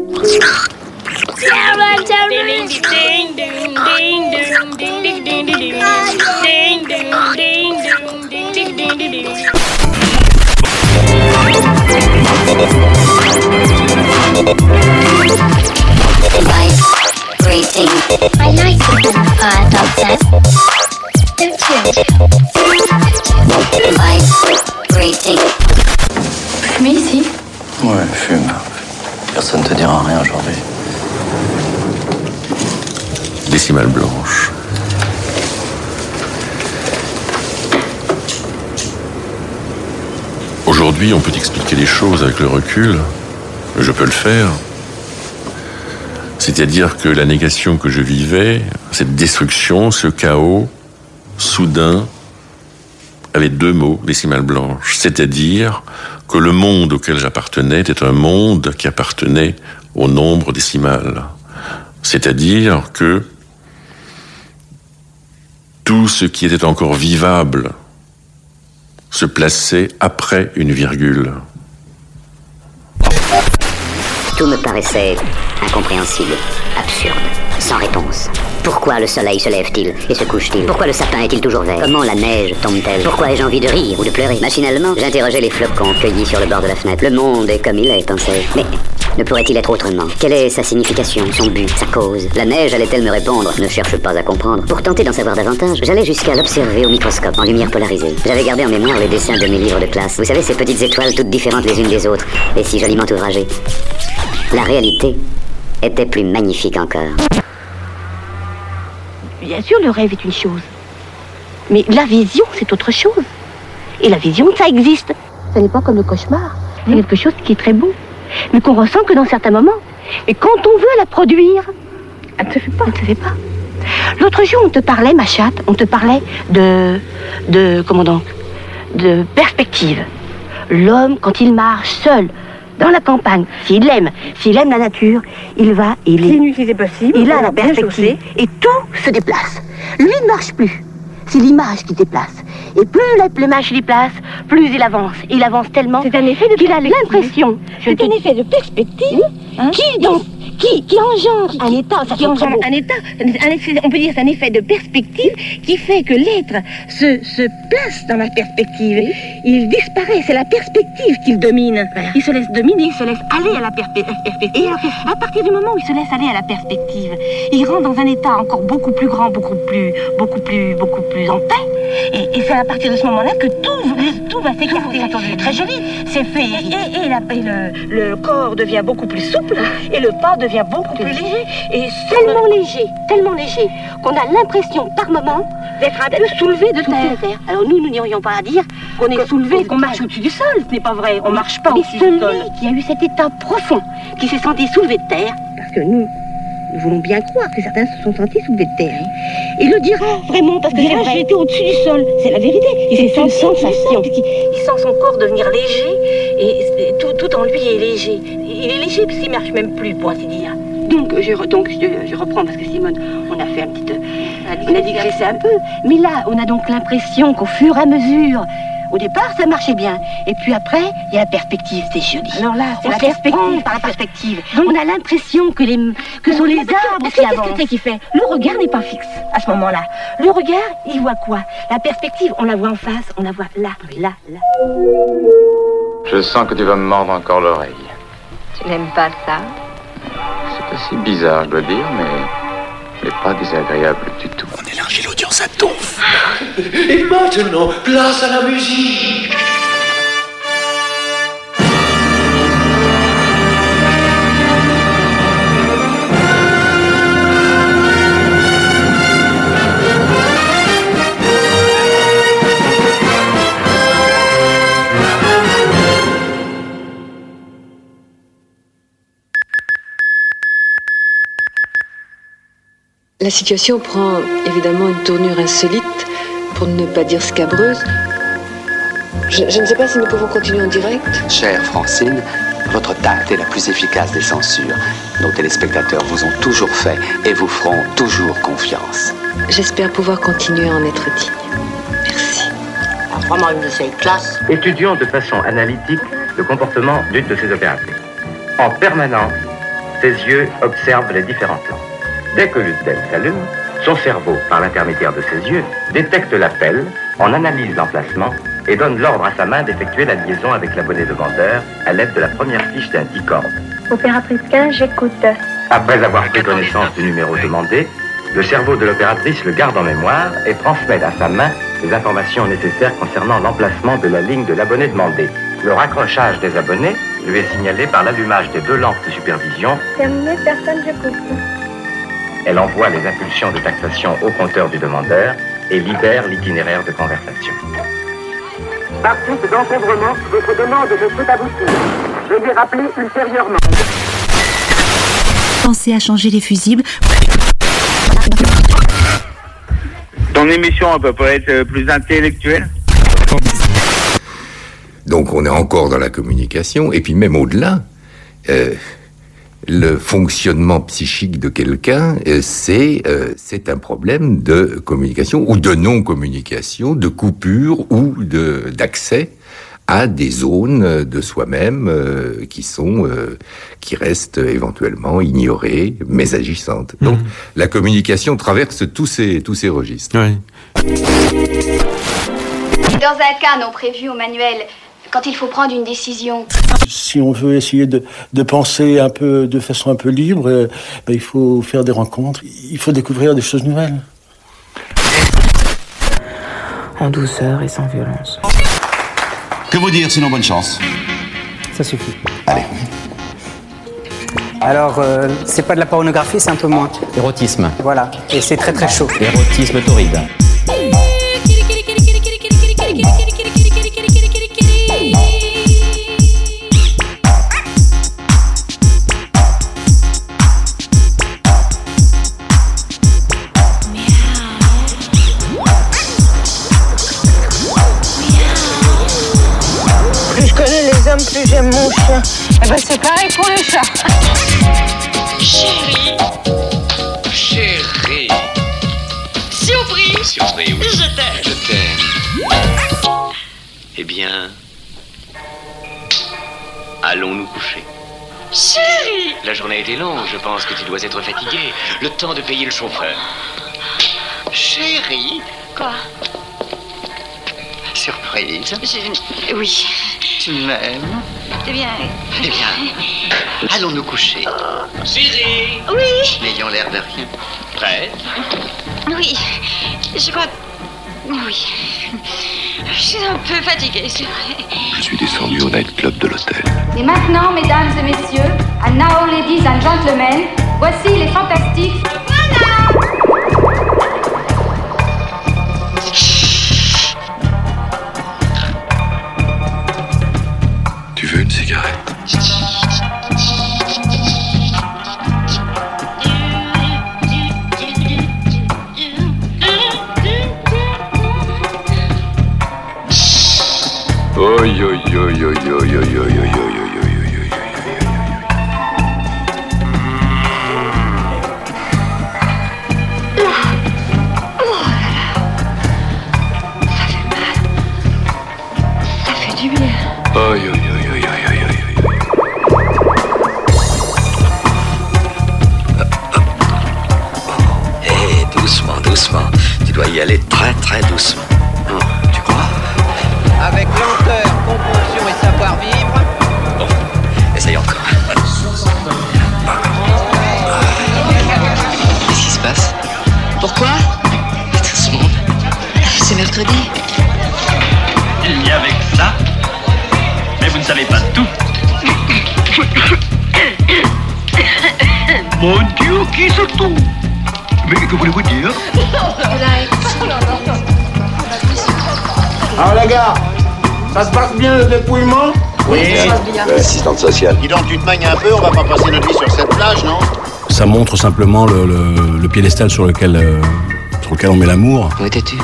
Fumez ici Ouais, fume. Personne te dira rien aujourd'hui. Décimale blanche. Aujourd'hui, on peut expliquer les choses avec le recul. Je peux le faire. C'est-à-dire que la négation que je vivais, cette destruction, ce chaos, soudain, avait deux mots, décimale blanche. C'est-à-dire que le monde auquel j'appartenais était un monde qui appartenait au nombre décimal. C'est-à-dire que tout ce qui était encore vivable se plaçait après une virgule. Tout me paraissait incompréhensible, absurde, sans réponse. Pourquoi le soleil se lève-t-il et se couche-t-il Pourquoi le sapin est-il toujours vert Comment la neige tombe-t-elle Pourquoi ai-je envie de rire ou de pleurer Machinalement, j'interrogeais les flocons cueillis sur le bord de la fenêtre. Le monde est comme il est, pensais-je. Mais Ne pourrait-il être autrement Quelle est sa signification, son but, sa cause La neige allait-elle me répondre Ne cherche pas à comprendre. Pour tenter d'en savoir davantage, j'allais jusqu'à l'observer au microscope en lumière polarisée. J'avais gardé en mémoire les dessins de mes livres de classe. Vous savez, ces petites étoiles toutes différentes les unes des autres, et si joliment ouvragées. La réalité était plus magnifique encore. Bien sûr, le rêve est une chose. Mais la vision, c'est autre chose. Et la vision, ça existe. Ce n'est pas comme le cauchemar. C'est quelque chose qui est très beau, mais qu'on ressent que dans certains moments. Et quand on veut la produire, elle ne se fait pas. Elle ne se fait pas. L'autre jour, on te parlait, ma chatte, on te parlait de. de. comment donc De perspective. L'homme, quand il marche seul, dans la campagne, s'il aime, s'il aime la nature, il va, il est. c'est possible. Il a la perspective et tout se déplace. Lui ne marche plus. C'est l'image qui déplace. Et plus l'image se déplace, plus il avance. Il avance tellement qu'il a l'impression. C'est un effet de perspective qui, donc, qui, qui engendre un état, qui engendre un état, un on peut dire c'est un effet de perspective qui fait que l'être se, se place dans la perspective. Il disparaît, c'est la perspective qu'il domine. Il se laisse dominer, il se laisse aller à la perspe- perspective. Et à partir du moment où il se laisse aller à la perspective, il rentre dans un état encore beaucoup plus grand, beaucoup plus, beaucoup plus, beaucoup plus en paix. Et, et c'est à partir de ce moment-là que tout, tout va s'écarter. C'est très joli. C'est fait. Et, et la- le, le corps devient beaucoup plus souple et le pas devient beaucoup plus léger. Et tellement léger, tellement léger, qu'on a l'impression par moment d'être un peu soulevé de terre. Alors nous, nous n'irions pas à dire qu'on est soulevé, qu'on marche au-dessus du sol. Ce n'est pas vrai. On marche pas au-dessus du sol. qui a eu cet état profond, qui s'est senti soulevé de terre, parce que nous, nous voulons bien croire que certains se sont sentis soulevés de terre. Il le dira vraiment parce que vrai. J'étais au-dessus du sol. C'est la vérité. Il une sensation. Il sent son corps devenir léger et lui est léger. Il est léger puisqu'il marche même plus, pour ainsi dire. Donc, je, donc je, je reprends parce que Simone, on a fait un petit, euh, on a digressé un peu. Mais là, on a donc l'impression qu'au fur et à mesure, au départ, ça marchait bien. Et puis après, il y a la perspective, c'est joli. Alors là, c'est la perspective par la perspective. on a l'impression que, les, que sont les arbres qui avancent. Qu'est-ce qui fait? Le regard n'est pas fixe à ce moment-là. Le regard, il voit quoi? La perspective, on la voit en face, on la voit là, là, là. Je sens que tu vas me mordre encore l'oreille. Tu n'aimes pas ça? C'est assez bizarre, je dois dire, mais, mais pas désagréable du tout. On élargit l'audience à donf. Et maintenant, place à la musique. La situation prend évidemment une tournure insolite, pour ne pas dire scabreuse. Je, je ne sais pas si nous pouvons continuer en direct. Chère Francine, votre tact est la plus efficace des censures. Nos téléspectateurs vous ont toujours fait et vous feront toujours confiance. J'espère pouvoir continuer à en être digne. Vraiment une de ces classes. Étudions de façon analytique le comportement d'une de ces opératrices. En permanence, ses yeux observent les différentes lampes. Dès que l'une d'elles s'allume, son cerveau, par l'intermédiaire de ses yeux, détecte l'appel, en analyse l'emplacement et donne l'ordre à sa main d'effectuer la liaison avec l'abonné demandeur à l'aide de la première fiche d'un 10 cordes. Opératrice 15, j'écoute. Après avoir pris connaissance du numéro demandé, le cerveau de l'opératrice le garde en mémoire et transmet à sa main les informations nécessaires concernant l'emplacement de la ligne de l'abonné demandé. Le raccrochage des abonnés lui est signalé par l'allumage des deux lampes de supervision. Terminé, personne, j'écoute. Elle envoie les impulsions de taxation au compteur du demandeur et libère l'itinéraire de conversation. Par suite d'encombrement, votre demande ne peut aboutir. Veuillez rappeler ultérieurement. Pensez à changer les fusibles. Ton émission, elle peut pas être plus intellectuelle Donc on est encore dans la communication, et puis même au-delà, euh, le fonctionnement psychique de quelqu'un, euh, c'est euh, c'est un problème de communication ou de non-communication, de coupure ou de d'accès à des zones de soi-même euh, qui sont euh, qui restent éventuellement ignorées, mais agissantes. Donc la communication traverse tous ces tous ces registres. Dans un cas non prévu au manuel, quand il faut prendre une décision. Si on veut essayer de, de penser un peu de façon un peu libre, euh, ben, il faut faire des rencontres, il faut découvrir des choses nouvelles. En douceur et sans violence. Que vous dire sinon bonne chance Ça suffit. Allez. Alors, euh, c'est pas de la pornographie, c'est un peu moins. Érotisme. Voilà, et c'est très très chaud. Érotisme torride. Plus je connais les hommes, plus j'aime mon chien. Eh ben c'est pareil pour les chats. Chérie. Chérie. Surprise. Surprise, oui. Je t'aime. Je t'aime. Eh bien. Allons nous coucher. Chérie. La journée a été longue, je pense que tu dois être fatigué. Le temps de payer le chauffeur. Chérie. Quoi? Surprise. Je- Oui. Tu m'aimes Eh bien. Eh bien, allons nous coucher. Chérie. Oui. N'ayons l'air de rien. Prête? Oui. Je crois. Oui. Je suis un peu fatiguée, c'est vrai. Je suis descendu au nightclub de l'hôtel. Et maintenant, mesdames et messieurs, and now ladies and gentlemen, voici les fantastiques. Doucement. Tu dois y aller très, très doucement. Mercredi. Il y avait que ça. Mais vous ne savez pas tout. (coughs) Mon Dieu, qui se tout Mais que voulez-vous dire? Alors les gars, ça se passe bien le dépouillement? L'assistante sociale. Dis donc, tu te magnes un peu, on va pas passer notre vie sur cette plage, non? Ça montre simplement le, le- le piédestal sur lequel, euh, sur lequel on met l'amour. Où étais-tu?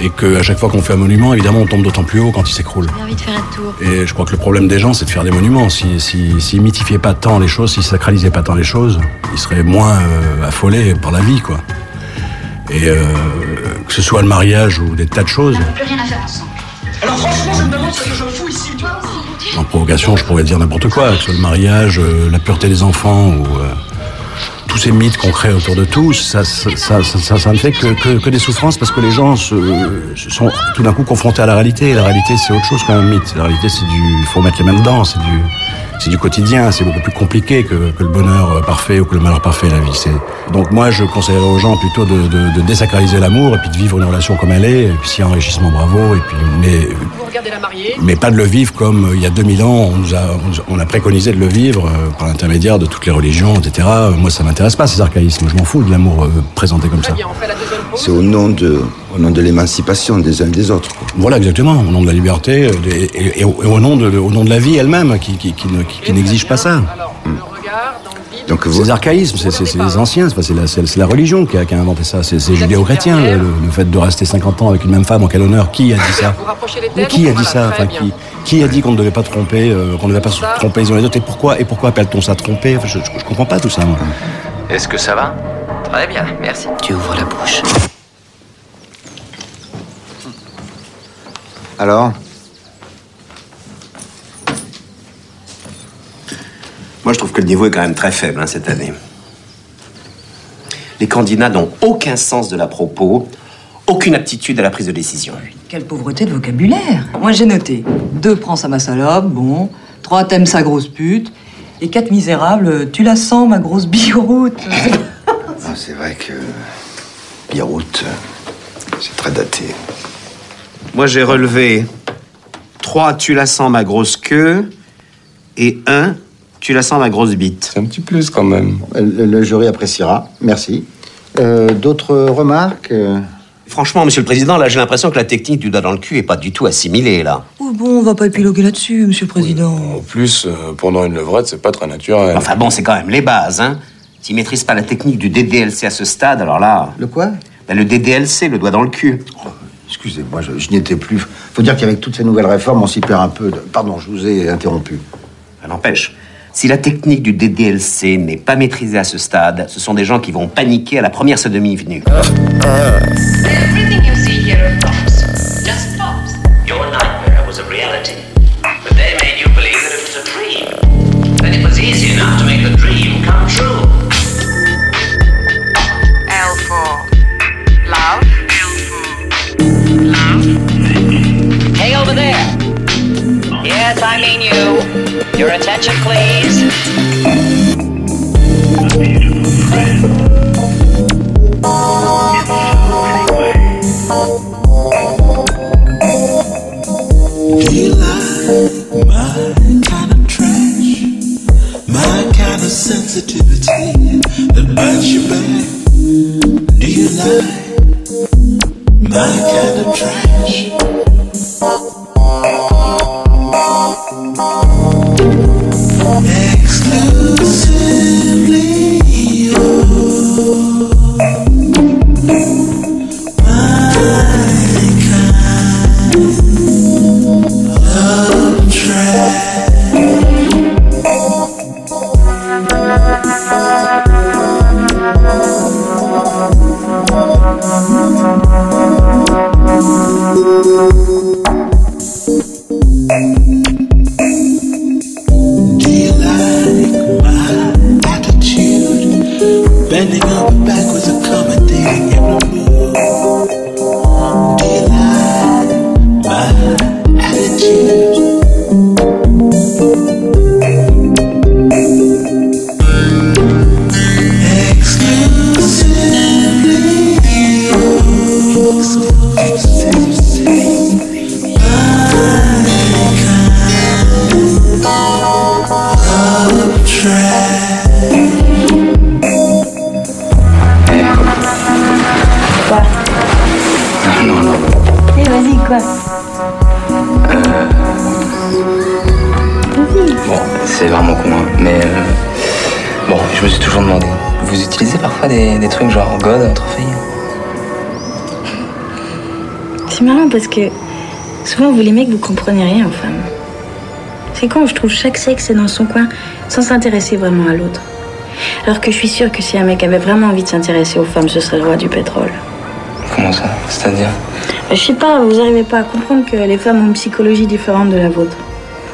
Et qu'à chaque fois qu'on fait un monument, évidemment, on tombe d'autant plus haut quand il s'écroule. J'ai envie de faire un tour. Et je crois que le problème des gens, c'est de faire des monuments. S'ils si, s'ils mythifiaient pas tant les choses, s'ils sacralisaient pas tant les choses, ils seraient moins euh, affolés par la vie, quoi. Et euh, que ce soit le mariage ou des tas de choses. Plus rien à faire ensemble. Alors franchement, je me demande ce que je fous ici, tu vois. En provocation, je pourrais dire n'importe quoi, que ce soit le mariage, euh, la pureté des enfants ou euh, tous ces mythes qu'on crée autour de tout, ça, ça, ne fait que, des souffrances parce que les gens se, sont tout d'un coup confrontés à la réalité. La réalité, c'est autre chose qu'un mythe. La réalité, c'est du, il faut mettre les mains dedans, c'est du, c'est du quotidien, c'est beaucoup plus compliqué que, que le bonheur euh, parfait ou que le malheur parfait, la vie. C'est... Donc moi, je conseillerais aux gens plutôt de, de, de désacraliser l'amour et puis de vivre une relation comme elle est, et puis s'il y a enrichissement, bravo, et puis, mais Vous regardez la mariée mais pas de le vivre comme euh, il y a 2000 ans, on, nous a, on a- on a préconisé de le vivre euh, par l'intermédiaire de toutes les religions, etc. Moi, ça m'intéresse pas, ces archaïsmes. Je m'en fous de l'amour euh, présenté comme ça. C'est au nom de, au nom de l'émancipation des uns et des autres. quoi. Voilà, exactement, au nom de la liberté euh, et, et au, et au nom de, au nom de la vie elle-même, qui, qui, qui ne- qui- qui n'exige pas ça. Donc C'est les archaïsmes, c'est, c'est- c'est les anciens, c'est, c'est la, c'est- c'est la religion qui a, qui a inventé ça. C'est, c'est judéo-chrétien, le, le- le fait de rester 50 ans avec une même femme, en quel honneur? Qui a dit ça? Mais qui a dit ça? enfin, qui, qui a dit qu'on ne devait pas tromper, euh, qu'on ne devait pas se tromper les uns les autres? Et pourquoi, et pourquoi appelle-t-on ça tromper? Enfin, je, je, je comprends pas tout ça. moi. Est-ce que ça va? Très bien, merci. Tu ouvres la bouche. Alors Moi, je trouve que le niveau est quand même très faible hein, cette année. Les candidats n'ont aucun sens de la propos, aucune aptitude à la prise de décision. Quelle pauvreté de vocabulaire Moi j'ai noté 2, prends ça ma salope, bon. 3, t'aimes sa grosse pute. Et 4, misérable, tu la sens ma grosse biroute. Ah, c'est vrai que. Biroute, euh, c'est très daté. Moi, j'ai relevé 3, tu la sens ma grosse queue. Et 1, tu la sens ma grosse bite. C'est un petit plus quand même. Le, le jury appréciera. Merci. Euh, D'autres remarques euh Franchement, monsieur le président, là, j'ai l'impression que la technique du doigt dans le cul est pas du tout assimilée, là. Oh bon, on va pas épiloguer là-dessus, monsieur le président. En plus, euh, pendant une levrette, c'est pas très naturel. Enfin bon, c'est quand même les bases, hein. S'ils maîtrisent pas la technique du DDLC à ce stade, alors là. Le quoi? Ben, Le DDLC, le doigt dans le cul. Excusez-moi, je, je n'y étais plus. Faut dire qu'avec toutes ces nouvelles réformes, on s'y perd un peu. de- Pardon, je vous ai interrompu. Ça n'empêche. Si la technique du DDLC n'est pas maîtrisée à ce stade, ce sont des gens qui vont paniquer à la première sodomie venue. Everything you Mean you. Your attention, please. Do you like my kind of trash? My kind of sensitivity you back? Do you like my kind of trash? Comprenez rien aux femmes. C'est quand je trouve chaque sexe est dans son coin sans s'intéresser vraiment à l'autre. Alors que je suis sûre que si un mec avait vraiment envie de s'intéresser aux femmes, ce serait le roi du pétrole. Comment ça C'est-à-dire? Je sais pas, vous arrivez pas à comprendre que les femmes ont une psychologie différente de la vôtre.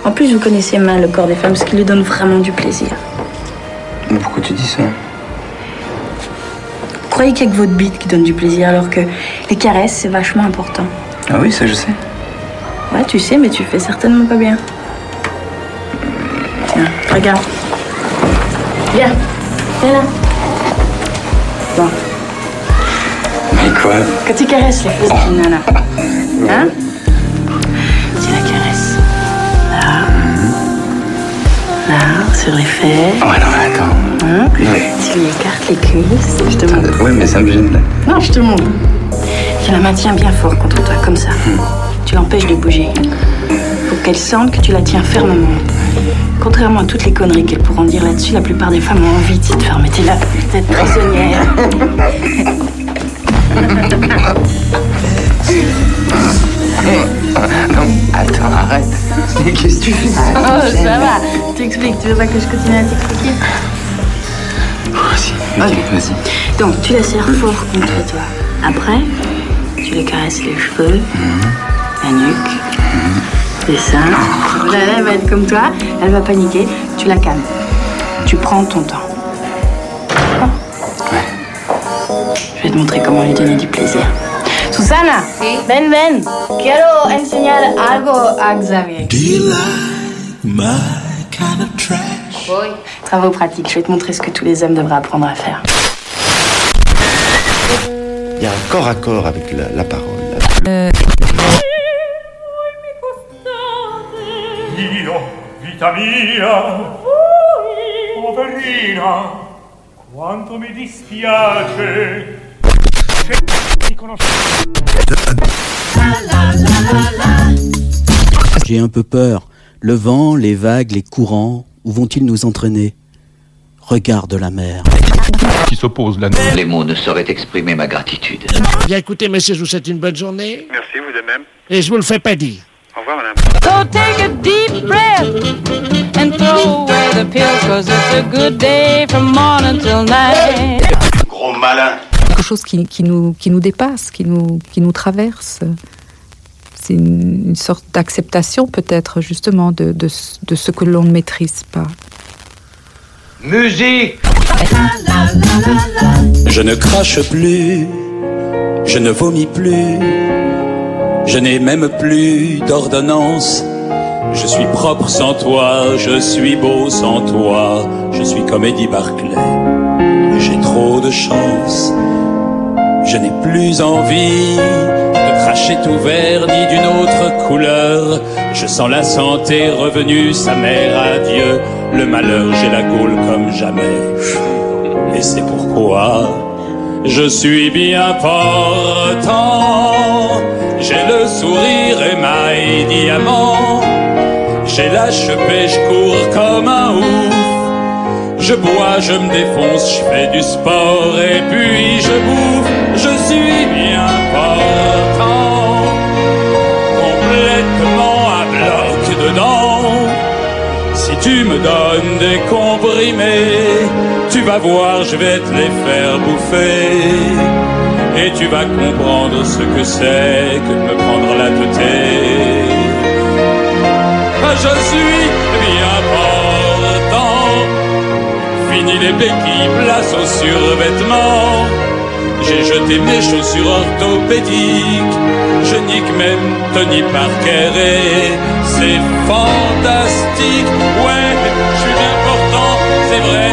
En plus, vous connaissez mal le corps des femmes, ce qui lui donne vraiment du plaisir. Mais pourquoi tu dis ça? Vous croyez qu'il y a que votre bite qui donne du plaisir, alors que les caresses, c'est vachement important. Ah oui, ça je sais. Ouais, tu sais, mais tu fais certainement pas bien. Tiens, regarde. Viens, viens là. Bon, Mais quoi? Quand tu caresses les fesses d'une nana, hein? Tu la caresses. Là. Là, sur les fesses. Ouais, non, mais attends. Hein? Ouais. Tu lui écartes les cuisses. Je te montre. Ouais, mais ça me gêne là. Non, je te montre. Tu la maintiens bien fort contre toi, comme ça. Tu l'empêches de bouger. Faut qu'elle sente que tu la tiens fermement. Contrairement à toutes les conneries qu'elles pourront dire là-dessus, la plupart des femmes ont envie de te faire mettre la tête prisonnière. Non, attends, arrête. Mais qu'est-ce que tu fais Oh, ça va. Je t'explique. Tu veux pas que je continue à t'expliquer Vas-y, vas-y. Donc, tu la serres fort contre toi. Après, tu lui caresses les cheveux, la nuque, les seins. Là, elle va être comme toi. Elle va paniquer. Tu la calmes. Tu prends ton temps. Je vais te montrer comment lui donner du plaisir. Susana, ven, ven. Quiero enseñar algo a Xavier. Do you like my kind of trash? Travaux pratiques, je vais te montrer ce que tous les hommes devraient apprendre à faire. Il y a un corps à corps avec la, la parole. Vita mia, poverina, quanto mi dispiace. J'ai un peu peur. Le vent, les vagues, les courants, où vont-ils nous entraîner? Regarde la mer. Qui s'oppose la Les mots ne sauraient exprimer ma gratitude. Bien écoutez, messieurs, je vous souhaite une bonne journée. Merci, vous de même. Et je vous le fais pas dire. Au revoir, madame. So take a deep breath and throw away the pills, cause it's a good day from morning till night. Gros malin. quelque chose qui, qui nous, qui nous dépasse, qui nous, qui nous traverse. C'est une, une sorte d'acceptation peut-être justement de, de, ce- de ce que l'on ne maîtrise pas. Musique Je ne crache plus, je ne vomis plus, je n'ai même plus d'ordonnance. Je suis propre sans toi, je suis beau sans toi, je suis comme Eddie Barclay. J'ai trop de chance, je n'ai plus envie de cracher tout vert ni d'une autre couleur. Je sens la santé revenue, sa mère, adieu. Le malheur, j'ai la gaule comme jamais. Et c'est pourquoi je suis bien portant. J'ai le sourire émail diamant. J'ai la chepée, je cours comme un ouf. Je bois, je me défonce, je fais du sport et puis je bouffe. Je suis bien portant. Complètement à bloc dedans. Si tu me donnes des comprimés, tu vas voir, je vais te les faire bouffer. Et tu vas comprendre ce que c'est que de me prendre la tête. Ah, Je suis bien portant. Fini les béquilles, place aux survêtements. J'ai jeté mes chaussures orthopédiques. Je nique même Tony Parker et c'est fantastique. Ouais, je suis bien portant, c'est vrai.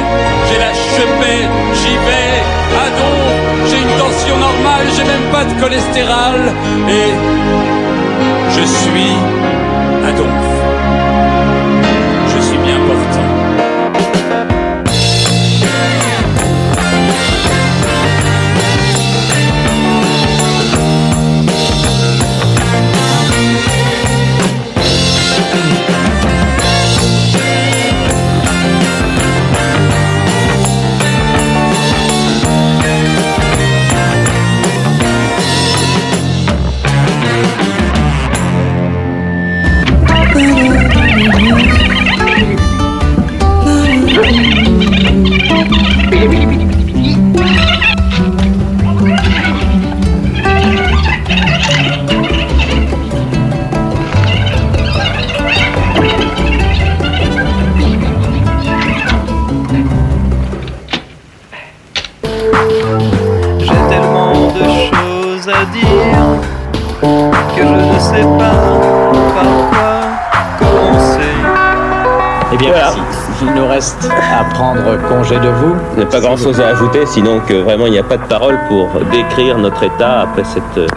J'ai la chepée, j'y vais. Tension normale, j'ai même pas de cholestérol. Et je suis Donf. Prendre congé de vous. Il n'y a pas grand chose à ajouter, sinon que vraiment il n'y a pas de parole pour décrire notre état après cette euh,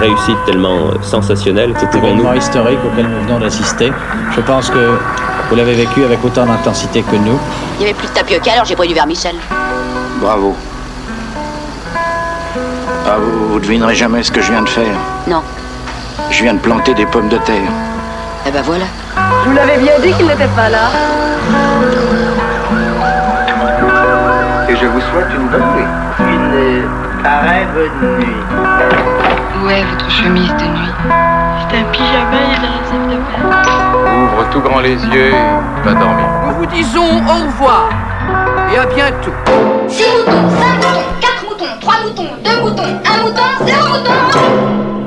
réussite tellement euh, sensationnelle. Cet événement historique auquel nous venons d'assister. Je pense que vous l'avez vécu avec autant d'intensité que nous. Il n'y avait plus de tapioca, alors j'ai pris du vermicelle. Bravo. Ah, vous, vous devinerez jamais ce que je viens de faire. Non. Je viens de planter des pommes de terre. Eh ben voilà. Je vous l'avais bien dit qu'il n'était pas là. Je vous souhaite une bonne nuit. Une très bonne nuit. Où est votre chemise de nuit C'est un pyjama et de la salle de bain. Ouvre tout grand les yeux et va dormir. Nous vous disons au revoir et à bientôt. 6 moutons, 5 moutons, 4 moutons, 3 moutons, 2 moutons, 1 mouton, 0 mouton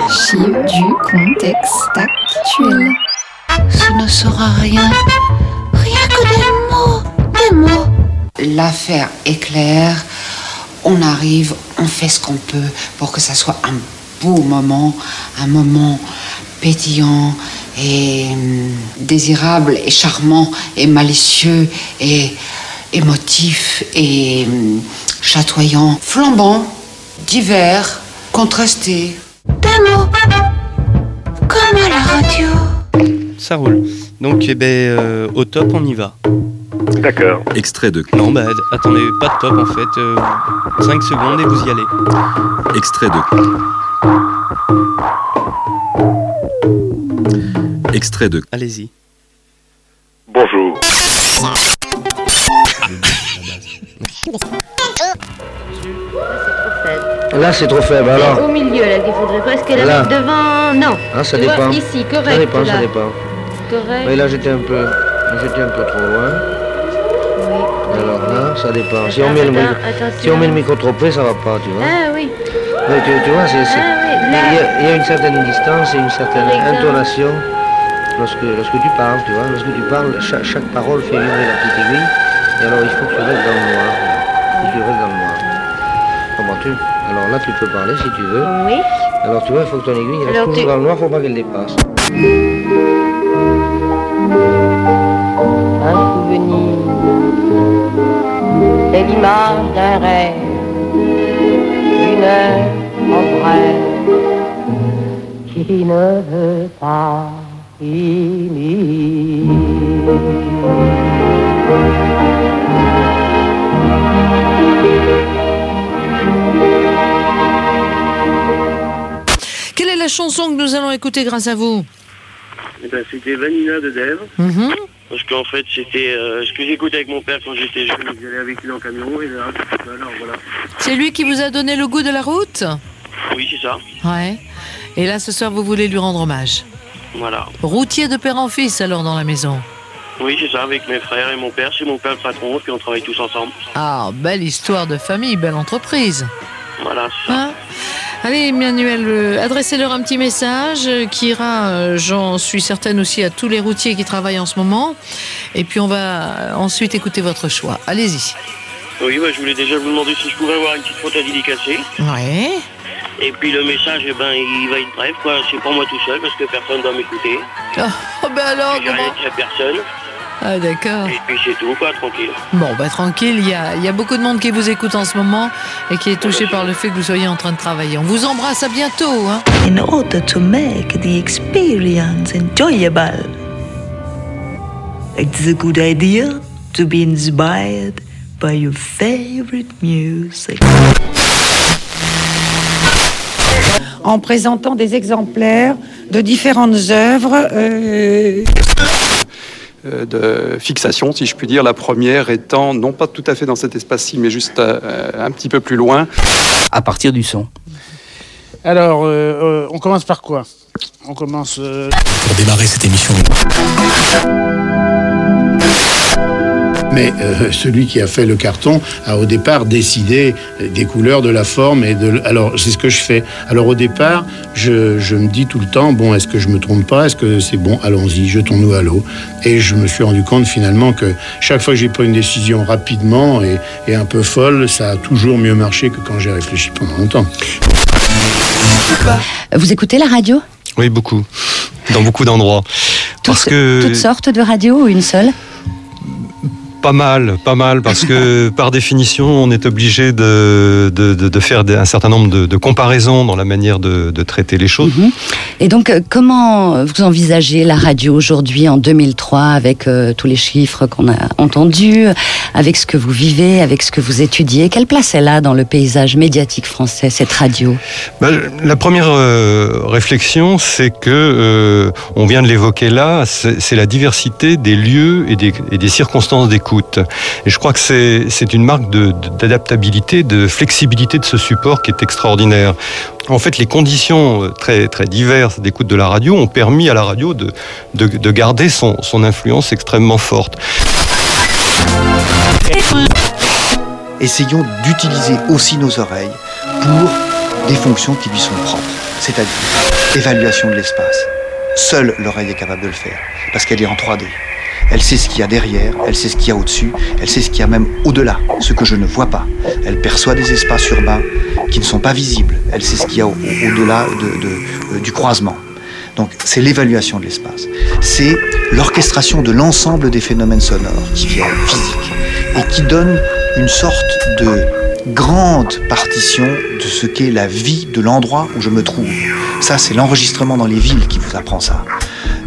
Les archives du contexte actuel. Ce ne sera rien. Rien que des mots. Des mots. L'affaire est claire. On arrive, on fait ce qu'on peut pour que ça soit un beau moment, un moment pétillant et hum, désirable et charmant et malicieux et émotif et hum, chatoyant, flambant, divers, contrasté. Comme à la radio. Ça roule. Donc, eh ben, euh, au top, on y va. D'accord. Extrait de. Non, bah, attendez, pas de top en fait. 5 secondes et vous y allez. Extrait de. Extrait de. Allez-y. Bonjour. (laughs) Là, c'est trop faible, alors. Au milieu, là, qu'il faudrait presque mettre devant. Non. Ah, ça Tu vois, dépend. ici, correct. Ça dépend, là. ça dépend. Correct. Oui, là, j'étais un peu, j'étais un peu trop loin. Alors là, ça dépend. Si on, met le, micro- si on met le micro trop près, ça va pas, tu vois. Ah oui. Oui, tu, tu vois, c'est, Ah oui, il, y a, une certaine distance et une certaine intonation lorsque, lorsque tu parles, tu vois. Lorsque tu parles, chaque, chaque parole fait vibrer la petite aiguille. Et alors, il faut que tu restes dans le noir. Il faut que tu restes dans le noir. Comprends-tu Alors là, tu peux parler si tu veux. Oui. Alors tu vois, il faut que ton aiguille reste toujours tu- dans le noir, faut pas qu'elle dépasse. Un souvenir, c'est l'image d'un rêve, une heure en bref qui ne veut pas Quelle est la chanson que nous allons écouter grâce à vous Eh ben, c'était Vanilla de Dev. Mhm. Parce qu'en fait, c'était euh, ce que j'écoutais avec mon père quand j'étais jeune. J'allais avec lui en camion et là, alors voilà. C'est lui qui vous a donné le goût de la route Oui, c'est ça. Ouais. Et là, ce soir, vous voulez lui rendre hommage. Voilà. Routier de père en fils, alors, dans la maison. Oui, c'est ça, avec mes frères et mon père. C'est mon père le patron, puis on travaille tous ensemble. Ah, belle histoire de famille, belle entreprise. Voilà, c'est ça. Hein Allez, Emmanuel, euh, adressez-leur un petit message euh, qui ira, euh, j'en suis certaine aussi, à tous les routiers qui travaillent en ce moment. Et puis on va ensuite écouter votre choix. Allez-y. Oui, bah, je voulais déjà vous demander si je pouvais avoir une petite faute à dédicacer. Ouais. Et puis le message, eh ben, il va être bref, quoi. C'est pour moi tout seul, parce que personne ne doit m'écouter. Oh, oh, ben alors, rien comment dit à personne. Ah, d'accord. Et puis c'est tout, quoi, tranquille. Bon, bah tranquille, il y a, il y a beaucoup de monde qui vous écoute en ce moment et qui est touché par le fait que vous soyez en train de travailler. On vous embrasse à bientôt. Hein. In order to make the experience enjoyable, it's a good idea to be inspired by your favorite music. en présentant des exemplaires de différentes œuvres. euh, de fixation, si je puis dire. La première étant, non pas tout à fait dans cet espace-ci, mais juste euh, un petit peu plus loin. À partir du son. Alors, euh, euh, on commence par quoi? On commence. euh, Pour démarrer cette émission. Mais euh, celui qui a fait le carton a au départ décidé des couleurs, de la forme et de. Alors c'est ce que je fais. Alors au départ, je, je me dis tout le temps bon, est-ce que je me trompe pas? Est-ce que c'est bon? Allons-y, jetons-nous à l'eau. Et je me suis rendu compte finalement que chaque fois que j'ai pris une décision rapidement et, et un peu folle, ça a toujours mieux marché que quand j'ai réfléchi pendant longtemps. Vous écoutez la radio? Oui, beaucoup. Dans beaucoup d'endroits. Parce que. Toutes sortes de radios ou une seule? Pas mal, pas mal, parce que (laughs) par définition, on est obligé de, de, de- de faire un certain nombre de, comparaisons dans la manière de, traiter les choses. Et donc, euh, comment vous envisagez la radio aujourd'hui, en 2003, avec euh, tous les chiffres qu'on a entendus, avec ce que vous vivez, avec ce que vous étudiez? Quelle place elle a dans le paysage médiatique français, cette radio? Ben, la première euh, réflexion, c'est que, euh, on vient de l'évoquer là, c'est c'est la diversité des lieux et des, et des circonstances d'écoute. Et je crois que c'est une marque d'adaptabilité, de, flexibilité de ce support qui est extraordinaire. En fait, les conditions euh, très, très diverses d'écoute de la radio ont permis à la radio de, de, de garder son influence extrêmement forte. Essayons d'utiliser aussi nos oreilles pour des fonctions qui lui sont propres, c'est-à-dire évaluation de l'espace. Seule l'oreille est capable de le faire, parce qu'elle est en 3D. Elle sait ce qu'il y a derrière, elle sait ce qu'il y a au-dessus, elle sait ce qu'il y a même au-delà, ce que je ne vois pas. Elle perçoit des espaces urbains qui ne sont pas visibles. Elle sait ce qu'il y a au- au- au-delà de- de- euh, du croisement. Donc c'est l'évaluation de l'espace. C'est l'orchestration de l'ensemble des phénomènes sonores qui viennent physiques et qui donnent une sorte de grande partition de ce qu'est la vie de l'endroit où je me trouve. Ça, c'est l'enregistrement dans les villes qui vous apprend ça.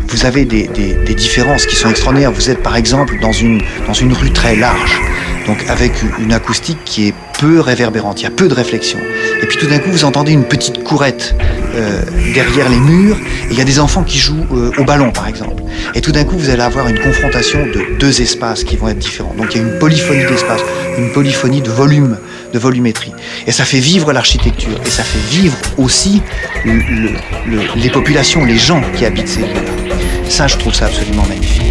Vous avez des, des- différences qui sont extraordinaires. Vous êtes par exemple dans une, dans une rue très large, donc avec une acoustique qui est peu réverbérante, il y a peu de réflexion. Et puis tout d'un coup, vous entendez une petite courette euh, derrière les murs, et il y a des enfants qui jouent euh, au ballon par exemple. Et tout d'un coup, vous allez avoir une confrontation de deux espaces qui vont être différents. Donc il y a une polyphonie d'espace, une polyphonie de volume, de volumétrie. Et ça fait vivre l'architecture, et ça fait vivre aussi le- le- le- les populations, les gens qui habitent ces lieux-là. Ça, je trouve ça absolument magnifique.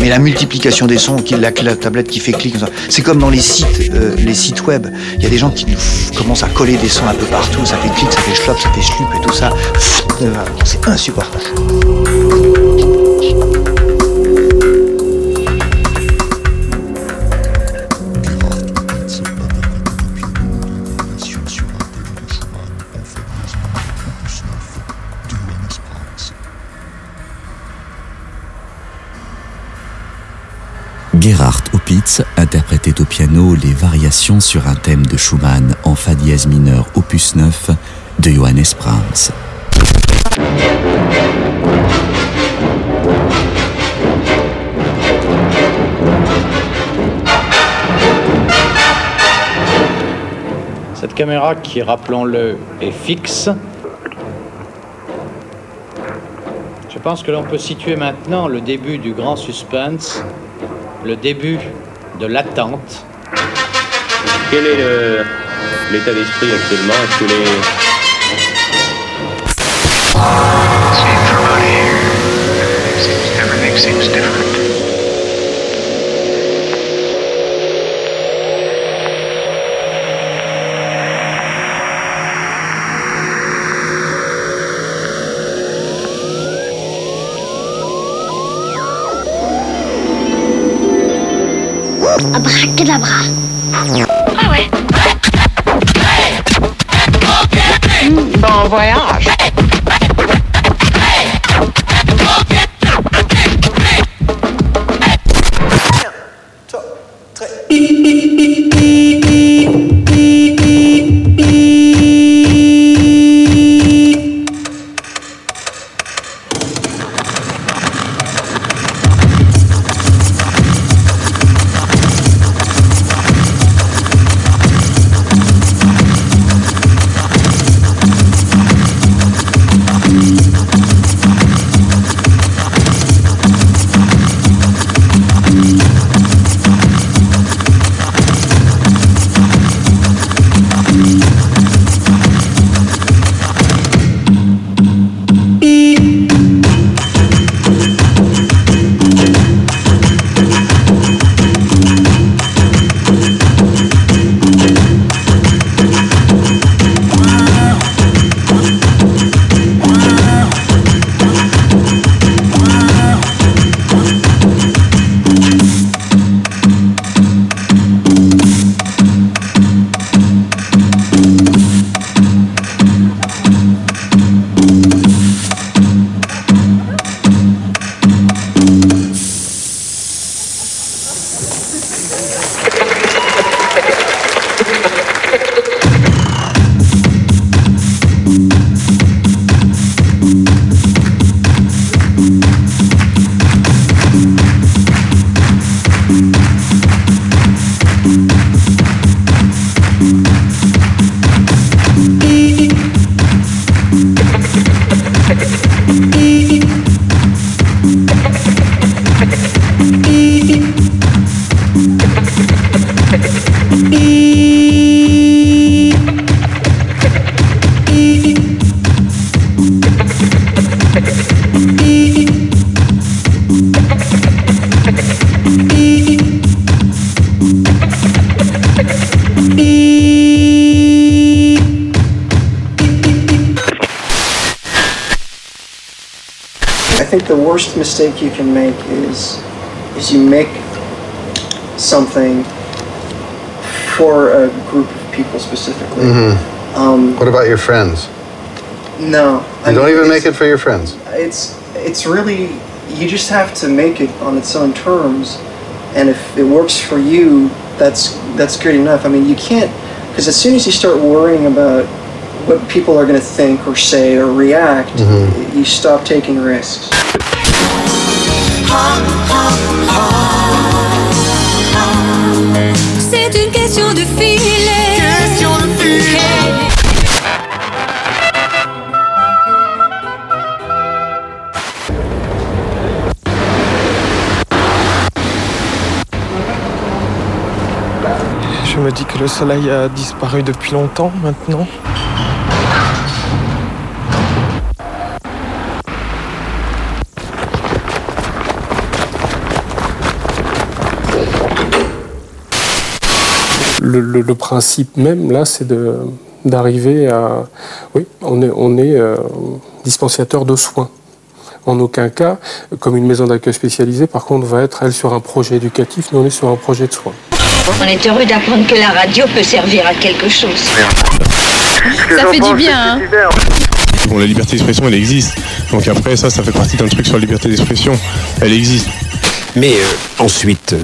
Mais la multiplication des sons, la, la tablette qui fait clic, c'est comme dans les sites, euh, les sites web. Il y a des gens qui commencent à coller des sons un peu partout. Ça fait clic, ça fait schlop, ça fait schlup et tout ça. Euh, C'est insupportable. Gerhard Opitz interprétait au piano les variations sur un thème de Schumann en fa dièse mineur opus 9 de Johannes Brahms. Cette caméra qui, rappelons-le, est fixe. Je pense que l'on peut situer maintenant le début du grand suspense, le début de l'attente. Quel est l'état d'esprit actuellement? Est-ce que les... Everything seems different. Abracadabra. Ah ouais. Bon voyage. Friends? no, You don't even make it for your friends. It's it's really you just have to make it on its own terms, and if it works for you, that's that's good enough. I mean, you can't because as soon as you start worrying about what people are going to think or say or react, mm-hmm. you stop taking risks. C'est une question de filet. Me dis que le soleil a disparu depuis longtemps maintenant. Le, principe même, là, c'est d'arriver à... Oui, on est, on est euh, dispensateur de soins. En aucun cas, comme une maison d'accueil spécialisée, par contre, va être, elle, sur un projet éducatif, nous, on est sur un projet de soins. On est heureux d'apprendre que la radio peut servir à quelque chose. Ça fait du bien, hein Bon, la liberté d'expression, elle existe. Donc après, ça, ça fait partie d'un truc sur la liberté d'expression. Elle existe. Mais euh, ensuite, euh,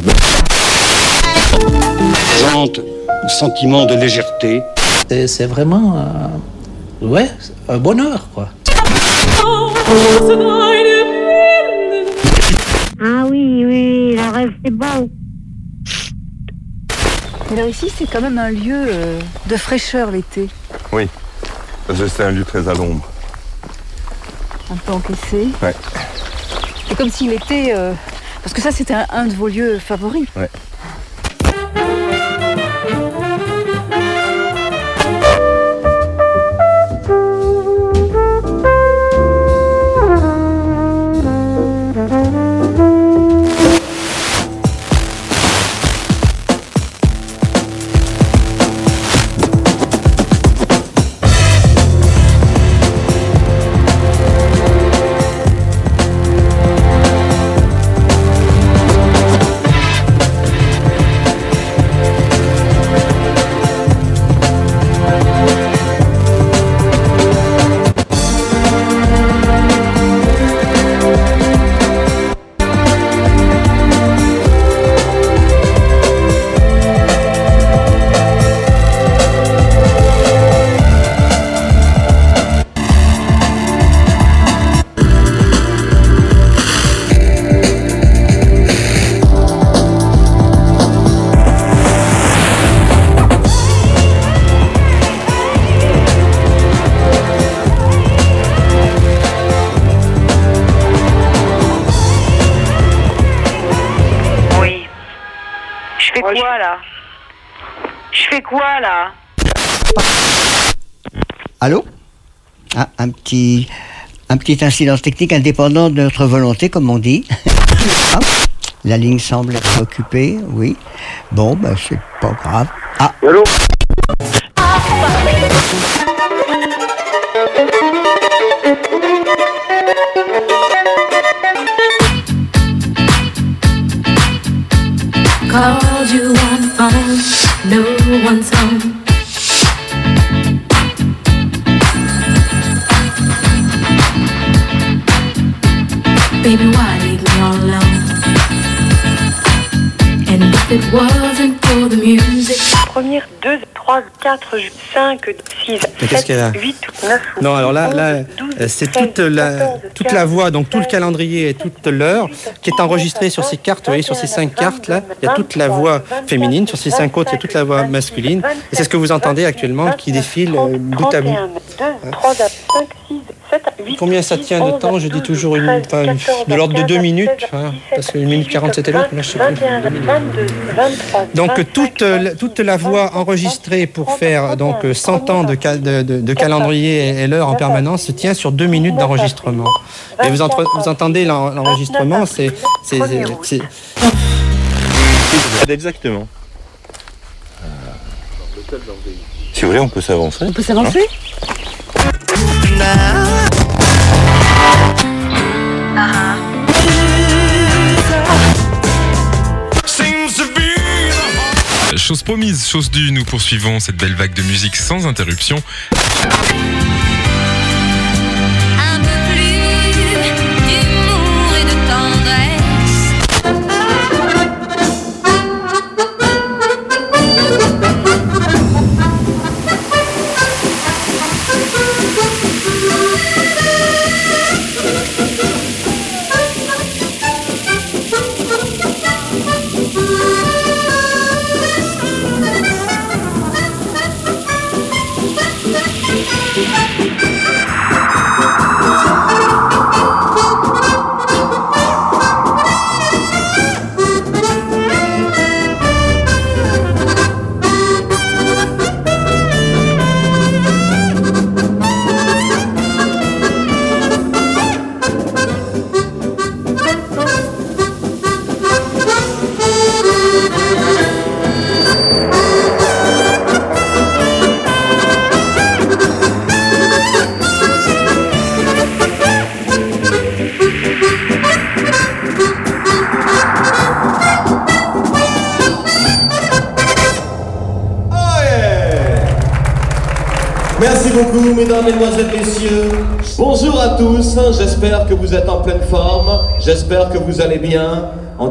présente un sentiment de légèreté. C'est vraiment euh, ouais, un bonheur, quoi. Ah oui, oui, le rêve c'est beau. Alors ici, c'est quand même un lieu euh, de fraîcheur l'été, Oui, parce que c'est un lieu très à l'ombre. un peu encaissé. Ouais. C'est comme s'il était... euh, Parce que ça, c'était un, un de vos lieux favoris. Ouais. Allô ah, un petit un petit incident technique indépendant de notre volonté, comme on dit. (laughs) Ah, la ligne semble être occupée, oui. Bon, ben c'est pas grave. Ah. Allô 4, 5, 6, Mais qu'est-ce qu'elle a 8, 9. Non, alors là, là euh, c'est toute la, toute la voix, donc tout le calendrier et toute l'heure qui est enregistrée sur ces cartes. Vous voyez, sur ces cinq cartes-là, il y a toute la voix féminine. Sur ces cinq autres, il y a toute la voix masculine. Et c'est ce que vous entendez actuellement qui défile euh, bout à bout. 2, 3, 5, 6, 7, 8. Combien ça tient de temps Je dis toujours une, enfin, de l'ordre de deux minutes, hein, parce que 1 minute 40 c'était l'autre, mais là je sais plus. 21, 22, 23. Donc toute, la- toute la voix enregistrée pour faire donc 100 ans de, de, de- de calendrier et, l'heure en permanence se tient sur deux minutes d'enregistrement. Et vous, entre- vous entendez l'en- l'enregistrement, c'est... Exactement. Si vous voulez, on peut s'avancer. On peut s'avancer Chose promise, chose due, nous poursuivons cette belle vague de musique sans interruption.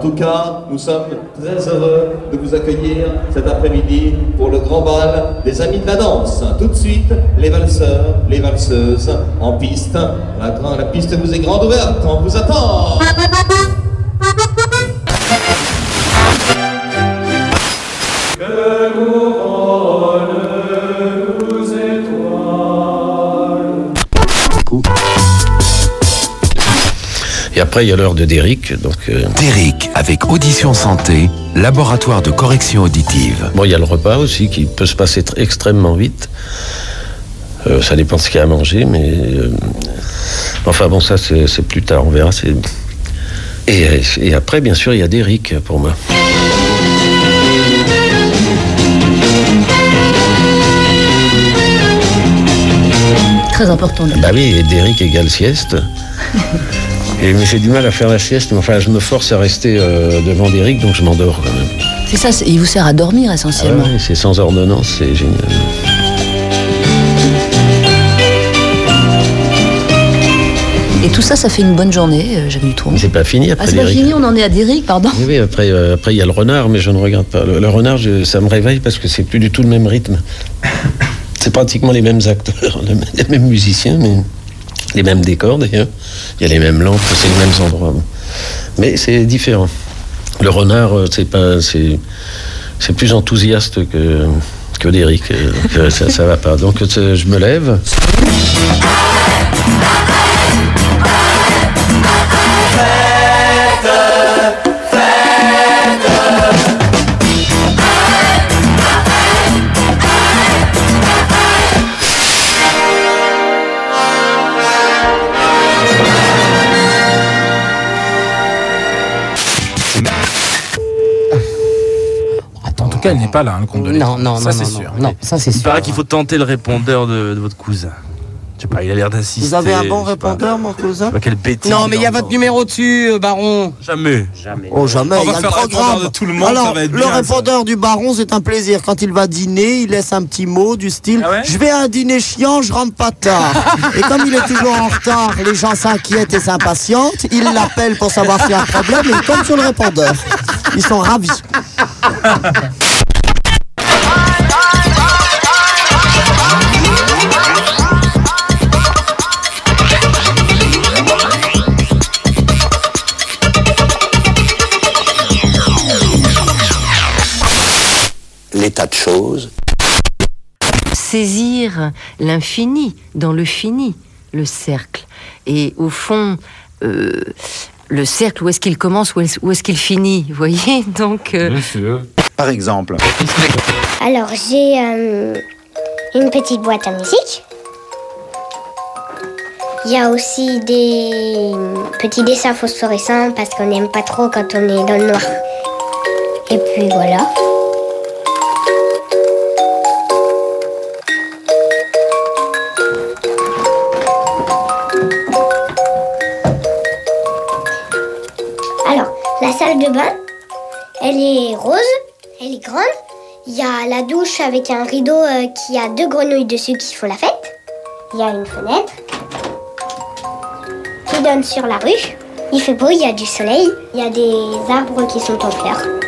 Tout cas, nous sommes très heureux de vous accueillir cet après-midi pour le grand bal des Amis de la danse. Tout de suite, les valseurs, les valseuses en piste. La, piste vous est grande ouverte. On vous attend. Après, il y a l'heure de Derrick. Donc, euh, Derrick avec Audition Santé, laboratoire de correction auditive. Bon, il y a le repas aussi qui peut se passer tr- extrêmement vite. Euh, ça dépend de ce qu'il y a à manger, mais. euh, enfin, bon, ça, c'est plus tard, on verra. et après, bien sûr, il y a Derrick pour moi. Très important. Bah oui, et Derrick égale sieste. (laughs) Et, mais j'ai du mal à faire la sieste, mais enfin, je me force à rester euh, devant Derrick, donc je m'endors quand même. C'est ça, il vous sert à dormir Ah essentiellement. ouais, c'est sans ordonnance, c'est génial. Et tout ça, ça fait une bonne journée, euh, Jacques Dutronc. C'est pas fini Ah, après c'est pas fini, on en est à Derrick, pardon. Oui, oui, après, euh, après il y a le renard, mais je ne regarde pas. Le, le renard, je- ça me réveille parce que c'est plus du tout le même rythme. C'est pratiquement les mêmes acteurs, (laughs) les mêmes musiciens, mais les mêmes décors d'ailleurs. Il y a les mêmes lampes, c'est les mêmes endroits. Mais c'est différent. Le renard, euh, c'est pas, c'est, plus enthousiaste que euh, que ça, ça va pas. Donc euh, je me lève. Cas, elle n'est pas là, hein, le compte de Non, non, ça non, c'est non, sûr. non, ça c'est Il sûr. paraît qu'il faut tenter le répondeur de, de votre cousin. Je sais pas, il a l'air d'assister. Vous avez un bon je sais pas. répondeur, mon cousin Je sais pas quelle bêtise. Non, mais il y a votre numéro dessus, euh, Baron. Jamais. Jamais. Oh, jamais. On il y va a faire le programme. de tout le monde, Alors, ça va être le bien, ça. répondeur du Baron, c'est un plaisir. Quand il va dîner, il laisse un petit mot du style Ah Je vais à un dîner chiant, je rentre pas tard. (laughs) Et comme il est toujours en retard, les gens s'inquiètent et s'impatientent. Il l'appelle pour savoir s'il y a un problème et il tombe sur le répondeur. Ils sont ravis. (laughs) L'état de choses. saisir l'infini dans le fini, le cercle. Et au fond, euh, le cercle, où est-ce qu'il commence, où est-ce où est-ce qu'il finit, vous voyez? (laughs) Donc, euh, Par exemple. Alors, j'ai euh, une petite boîte à musique. Il y a aussi des petits dessins phosphorescents parce qu'on n'aime pas trop quand on est dans le noir. Et puis voilà. De bain. Elle est rose, elle est grande. Il y a la douche avec un rideau euh, qui a deux grenouilles dessus qui font la fête. Il y a une fenêtre qui donne sur la rue. Il fait beau, il y a du soleil, il y a des arbres qui sont en fleurs.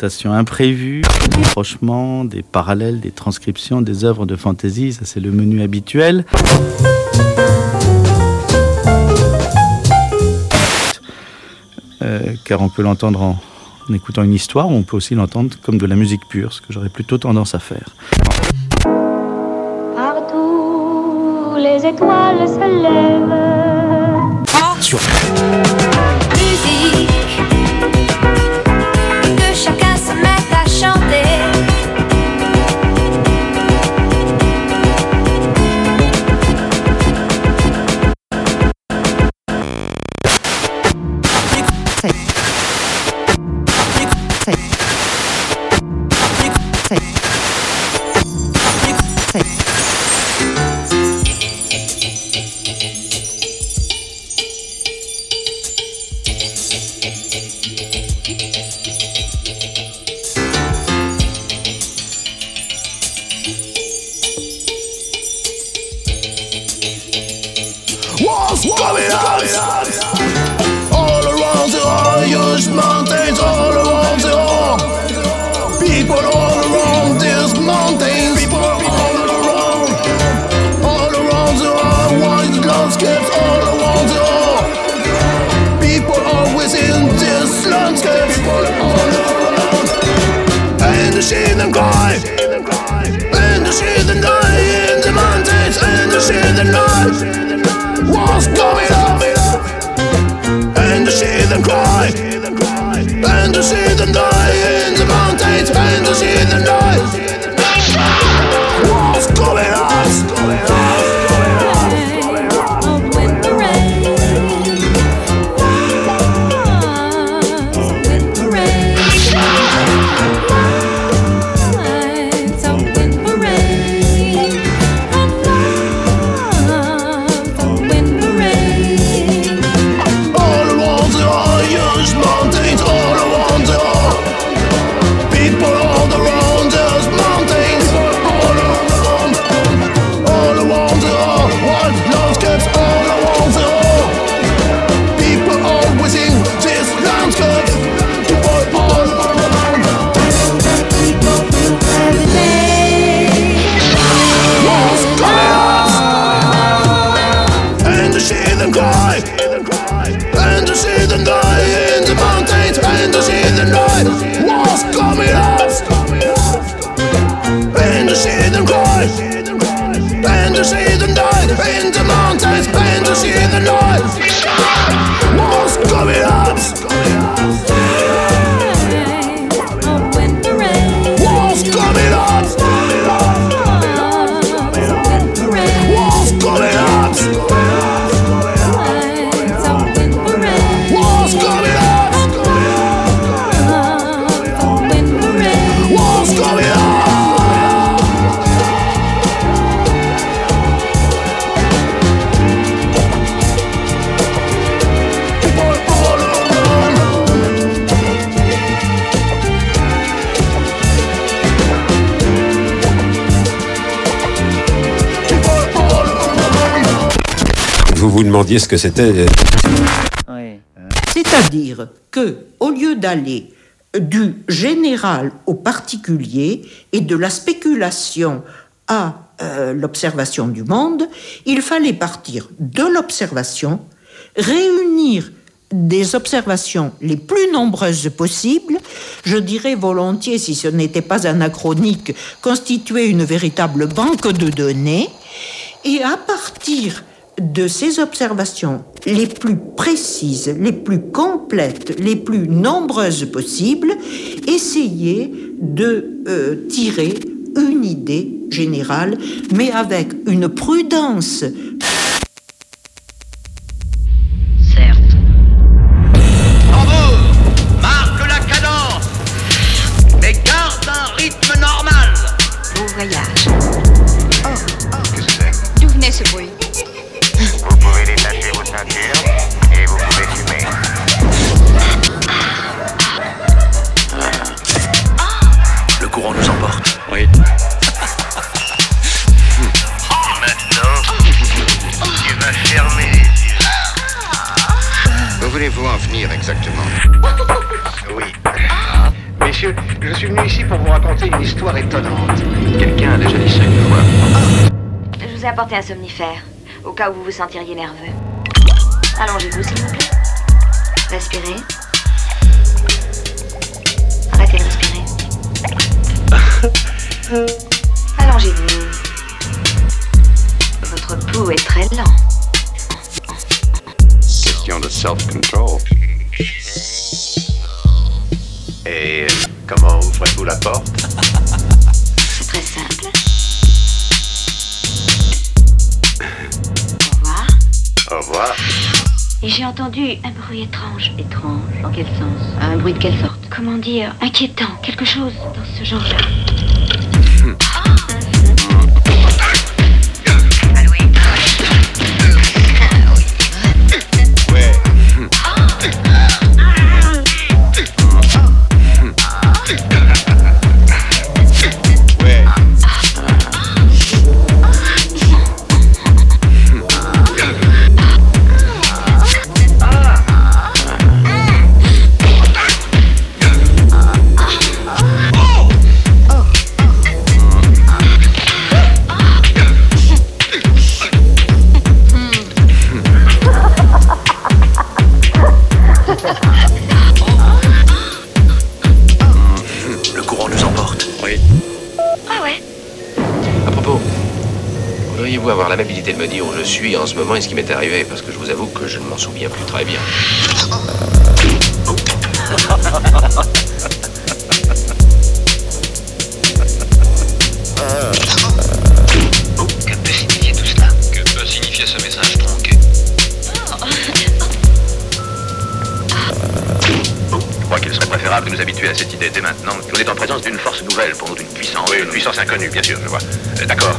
Interprétation imprévue, des rapprochements, des parallèles, des transcriptions, des œuvres de fantaisie, ça c'est le menu habituel. Euh, car on peut l'entendre en, en écoutant une histoire, ou on peut aussi l'entendre comme de la musique pure, ce que j'aurais plutôt tendance à faire. Partout, les étoiles se lèvent. Musique, c'était. euh, C'est-à-dire que, au lieu d'aller du général au particulier et de la spéculation à euh, l'observation du monde, il fallait partir de l'observation, réunir des observations les plus nombreuses possibles, je dirais volontiers, si ce n'était pas anachronique, constituer une véritable banque de données, et à partir de ces observations les plus précises, les plus complètes, les plus nombreuses possibles, essayer de euh, tirer une idée générale, mais avec une prudence où vous vous sentiriez nerveux. Un bruit étrange. Étrange? En quel sens? Un bruit de quelle sorte? Comment dire Inquiétant. Quelque chose dans ce genre-là. Suis en ce moment et ce qui m'est arrivé Parce que je vous avoue que je ne m'en souviens plus très bien. Que peut signifier tout cela Que peut signifier ce message tronqué Je crois qu'il serait préférable de nous habituer à cette idée dès maintenant qu'on est en présence d'une force nouvelle pour nous, d'une puissance. Une puissance inconnue, bien sûr, je vois. Euh, D'accord.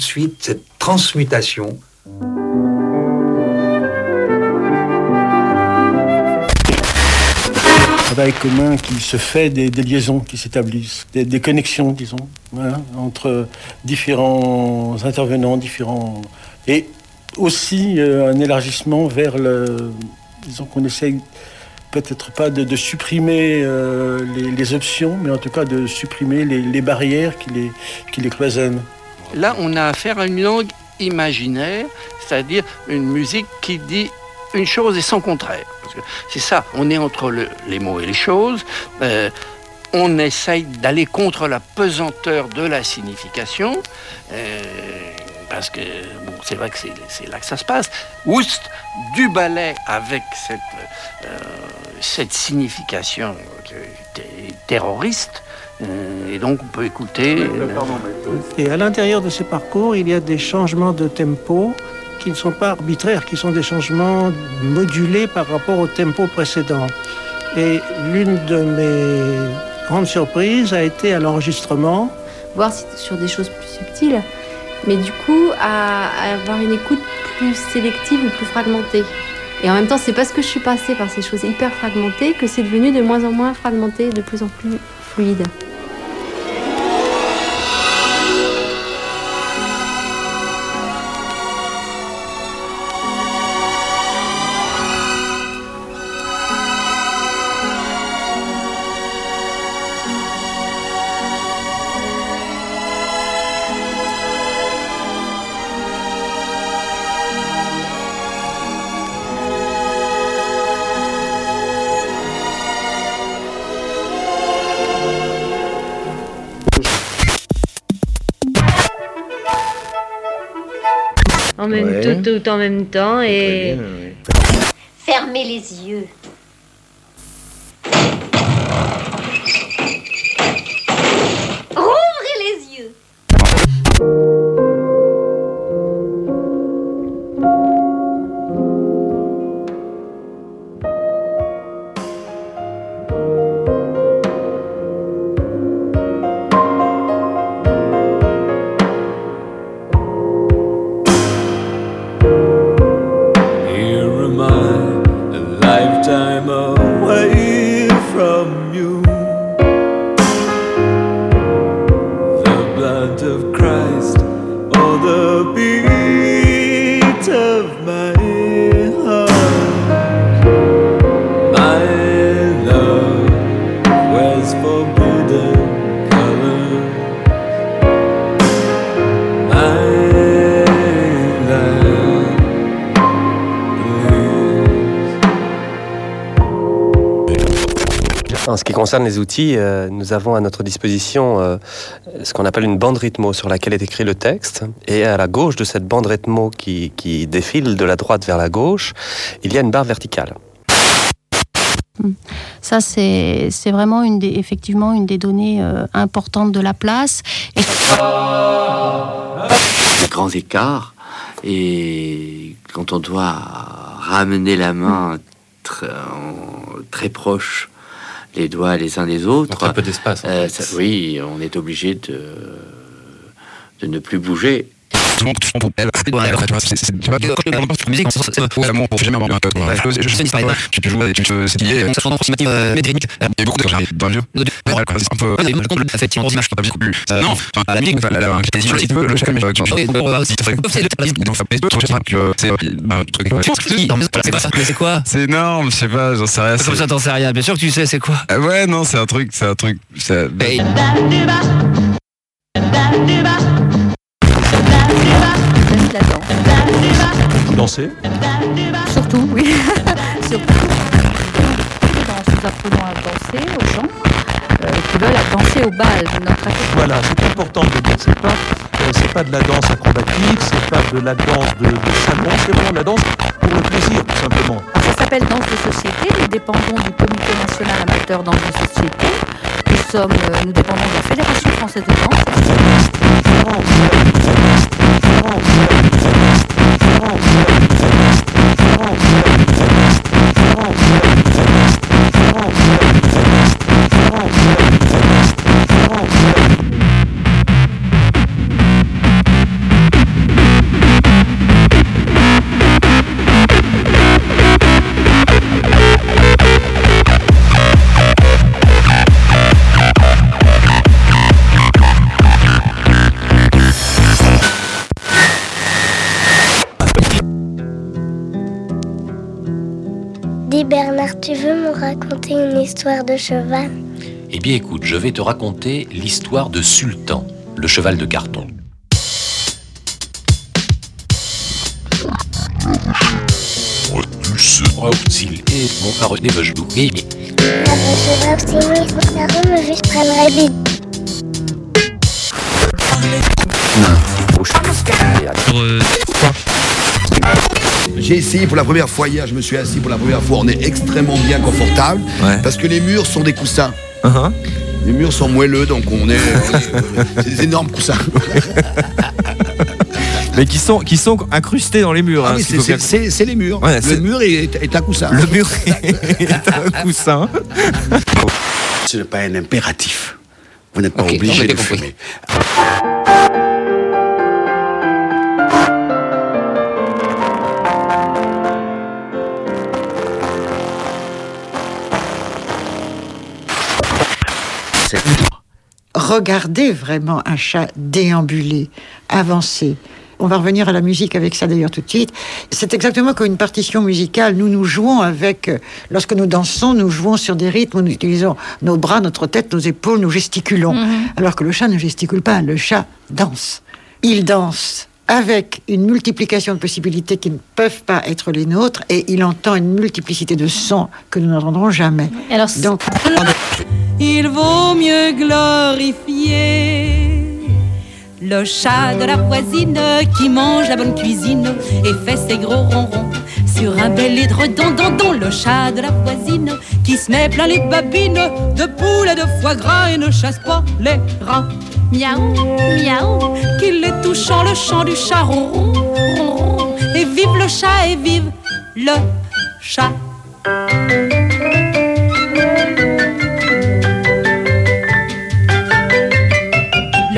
De cette transmutation. travail commun qui se fait, des, liaisons qui s'établissent, des, connexions, disons, voilà, entre différents intervenants, différents. Et aussi euh, un élargissement vers le. Disons qu'on essaye peut-être pas de, supprimer euh, les, les options, mais en tout cas de supprimer les, les barrières qui les, qui les cloisonnent. Là, on a affaire à une langue imaginaire, c'est-à-dire une musique qui dit une chose et son contraire. C'est ça, on est entre le- les mots et les choses. Euh, on essaye d'aller contre la pesanteur de la signification. euh, parce que c'est vrai que c'est là que ça se passe. Oust, du ballet avec cette, euh, signification terroriste. et donc on peut écouter. Et à l'intérieur de ce parcours, il y a des changements de tempo qui ne sont pas arbitraires, qui sont des changements modulés par rapport au tempo précédent. Et l'une de mes grandes surprises a été à l'enregistrement. voir sur des choses plus subtiles, mais du coup à, avoir une écoute plus sélective ou plus fragmentée. Et en même temps, c'est parce que je suis passée par ces choses hyper fragmentées que c'est devenu de moins en moins fragmenté, de plus en plus fluide. En même Ouais. tout, tout en même temps et. Fermez les yeux. Concerne les outils, euh, nous avons à notre disposition euh, ce qu'on appelle une bande rythmo sur laquelle est écrit le texte. Et à la gauche de cette bande rythmo qui, qui défile de la droite vers la gauche, il y a une barre verticale. Ça, c'est c'est vraiment une des, effectivement une des données euh, importantes de la place. Et- des grands écarts et quand on doit ramener la main tr- en- très proche les doigts les uns des autres, très peu d'espace, euh, oui, on est obligé de, de ne plus bouger. C'est- quoi. Euh. Euh, euh, euh, bah, énorme, je sais pas, j'en sais rien. Comme ça, t'en sais rien. Bien sûr que tu sais, c'est quoi Euh, Ouais, non, c'est un truc, c'est un truc. C'est- Danser Surtout, oui. (laughs) Surtout. Nous apprenons à danser au chant, euh, qui veulent à danser au bal. Notre. Voilà, c'est important de dire. C'est pas, euh, c'est pas de la danse acrobatique, c'est pas de la danse de, de salon, c'est vraiment de la danse pour le plaisir, tout simplement. Alors, ça s'appelle Danse de société. Nous dépendons du Comité national amateur Danse de société. Euh, nous dépendons de la Fédération française de danse. Bernard, tu veux me raconter une histoire de cheval? Eh bien écoute, je vais te raconter l'histoire de Sultan, le cheval de carton. J'ai essayé pour la première fois hier, je me suis assis pour la première fois, on est extrêmement bien confortable, parce que les murs sont des coussins. Uh-huh. Les murs sont moelleux, donc on est... euh, c'est des énormes coussins. (laughs) Mais qui sont, qui sont incrustés dans les murs. Ah hein, c'est- les murs. Ouais, le mur est, est un coussin. Le mur est un coussin. Ce n'est pas un impératif. Vous n'êtes pas obligé de compris. Regardez vraiment un chat déambuler, avancer. On va revenir à la musique avec ça d'ailleurs tout de suite. C'est exactement comme une partition musicale. Nous nous jouons avec, euh, lorsque nous dansons, nous jouons sur des rythmes, nous utilisons nos bras, notre tête, nos épaules, nous gesticulons. Alors que le chat ne gesticule pas, le chat danse. Il danse avec une multiplication de possibilités qui ne peuvent pas être les nôtres et il entend une multiplicité de sons que nous n'entendrons jamais. Donc, Il vaut mieux glorifier le chat de la voisine qui mange la bonne cuisine et fait ses gros ronrons sur un bel édredon, don, le chat de la voisine qui se met plein les babines de poules et de foie gras et ne chasse pas les rats. Miaou, miaou, qu'il est touchant le chant du chat, et vive le chat et vive le chat.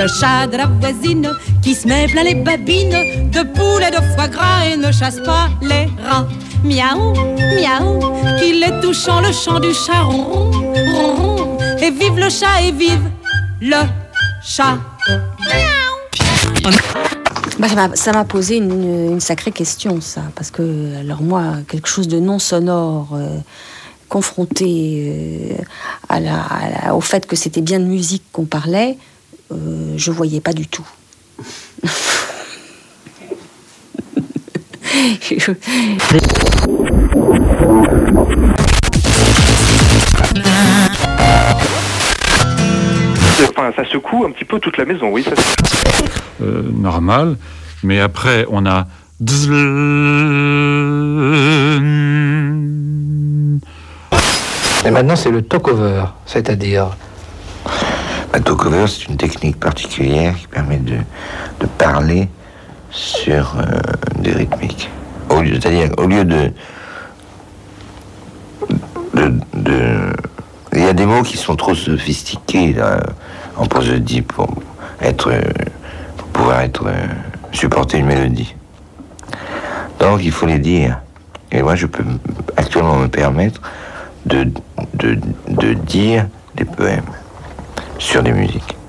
Le chat de la voisine qui se met plein les babines de poules et de foie gras et ne chasse pas les rats. Miaou, miaou, qu'il est touchant le chant du chat, et vive le chat et vive le chat. Bah, ça m'a- posé une, sacrée question, ça. Parce que, alors moi, quelque chose de non sonore, euh, confronté euh, au fait que c'était bien de musique qu'on parlait, euh, je voyais pas du tout. (laughs) Enfin, ça secoue un petit peu toute la maison, oui. Ça... euh, normal, mais après on a Et maintenant, c'est le talk-over, c'est-à-dire Un talk-over, c'est une technique particulière qui permet de, de parler sur euh, des rythmiques. C'est-à-dire, au lieu de, de, Il y a des mots qui sont trop sophistiqués en prosodie pour, être, pour pouvoir être, euh, supporter une mélodie. Donc, il faut les dire. Et moi, je peux actuellement me permettre de, de, de dire des poèmes sur des musiques.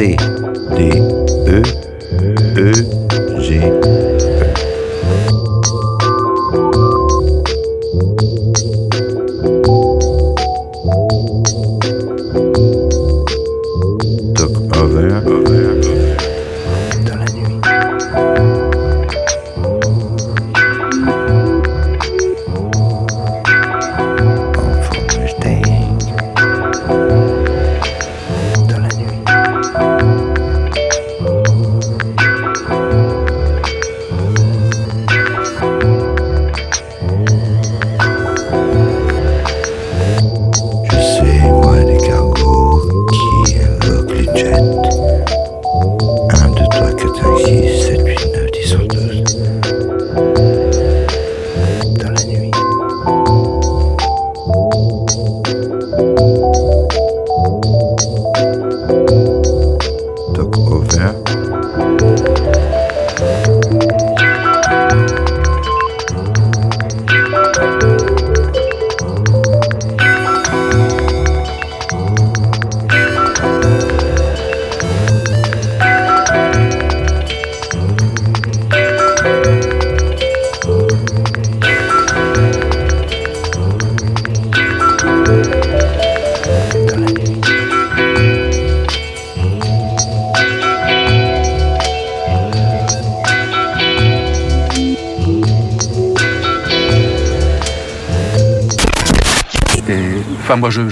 Sí.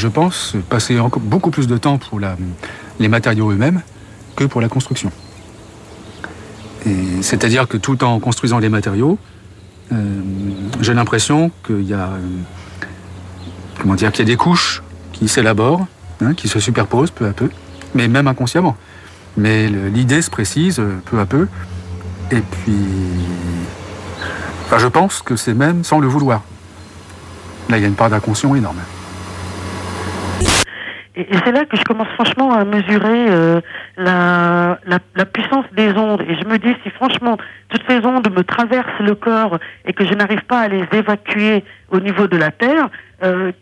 Je, pense, passer encore beaucoup plus de temps pour la, les matériaux eux-mêmes que pour la construction. C'est-à-dire que tout en construisant les matériaux, euh, j'ai l'impression qu'il y a, euh, comment dire, qu'il y a des couches qui s'élaborent, hein, qui se superposent peu à peu, mais même inconsciemment. Mais l'idée se précise euh, peu à peu, et puis, enfin, je pense que c'est même sans le vouloir. Là, il y a une part d'inconscient énorme. C'est là que je commence franchement à mesurer euh, la, la, la puissance des ondes. Et je me dis, si franchement toutes ces ondes me traversent le corps et que je n'arrive pas à les évacuer au niveau de la Terre, euh,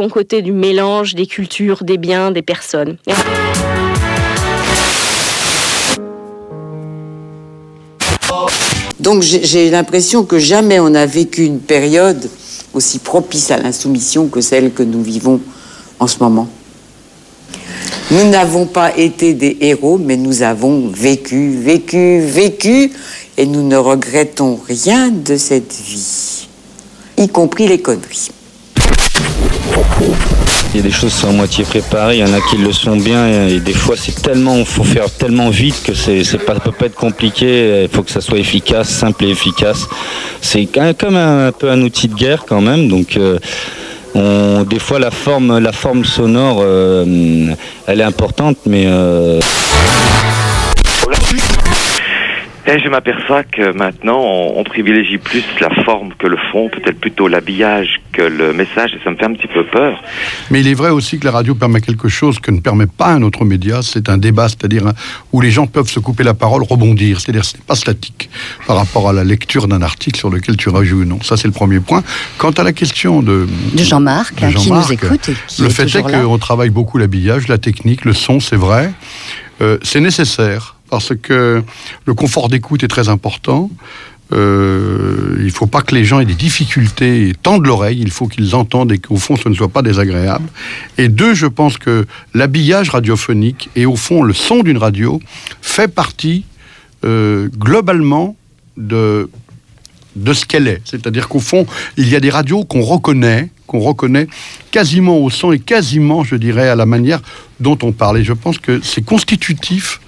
bons côtés du mélange des cultures, des biens, des personnes. Donc j'ai l'impression que jamais on n'a vécu une période aussi propice à l'insoumission que celle que nous vivons en ce moment. Nous n'avons pas été des héros, mais nous avons vécu, vécu, vécu, et nous ne regrettons rien de cette vie, y compris les conneries. Il y a des choses qui sont à moitié préparées, il y en a qui le sont bien, et des fois c'est tellement, il faut faire tellement vite que c'est, c'est pas, peut pas être compliqué. Il faut que ça soit efficace, simple et efficace. C'est comme un, un peu un outil de guerre quand même. Donc, euh, des fois la forme, la forme sonore, euh, elle est importante, mais euh, Et je m'aperçois que maintenant, on, on privilégie plus la forme que le fond, peut-être plutôt l'habillage que le message, et ça me fait un petit peu peur. Mais il est vrai aussi que la radio permet quelque chose que ne permet pas un autre média, c'est un débat, c'est-à-dire un- où les gens peuvent se couper la parole, rebondir, c'est-à-dire c'est pas statique par rapport à la lecture d'un article sur lequel tu réagis ou non. Ça c'est le premier point. Quant à la question de, De Jean-Marc, de hein, qui nous écoute et qui le est fait est qu'on travaille beaucoup l'habillage, la technique, le son, c'est vrai. Euh, c'est nécessaire parce que le confort d'écoute est très important. Euh, il ne faut pas que les gens aient des difficultés et tendent l'oreille, il faut qu'ils entendent et qu'au fond ce ne soit pas désagréable. Et deux, je pense que l'habillage radiophonique et au fond le son d'une radio fait partie euh, globalement de, de ce qu'elle est. C'est-à-dire qu'au fond, il y a des radios qu'on reconnaît, qu'on reconnaît quasiment au son et quasiment, je dirais, à la manière dont on parle. Et je pense que c'est constitutif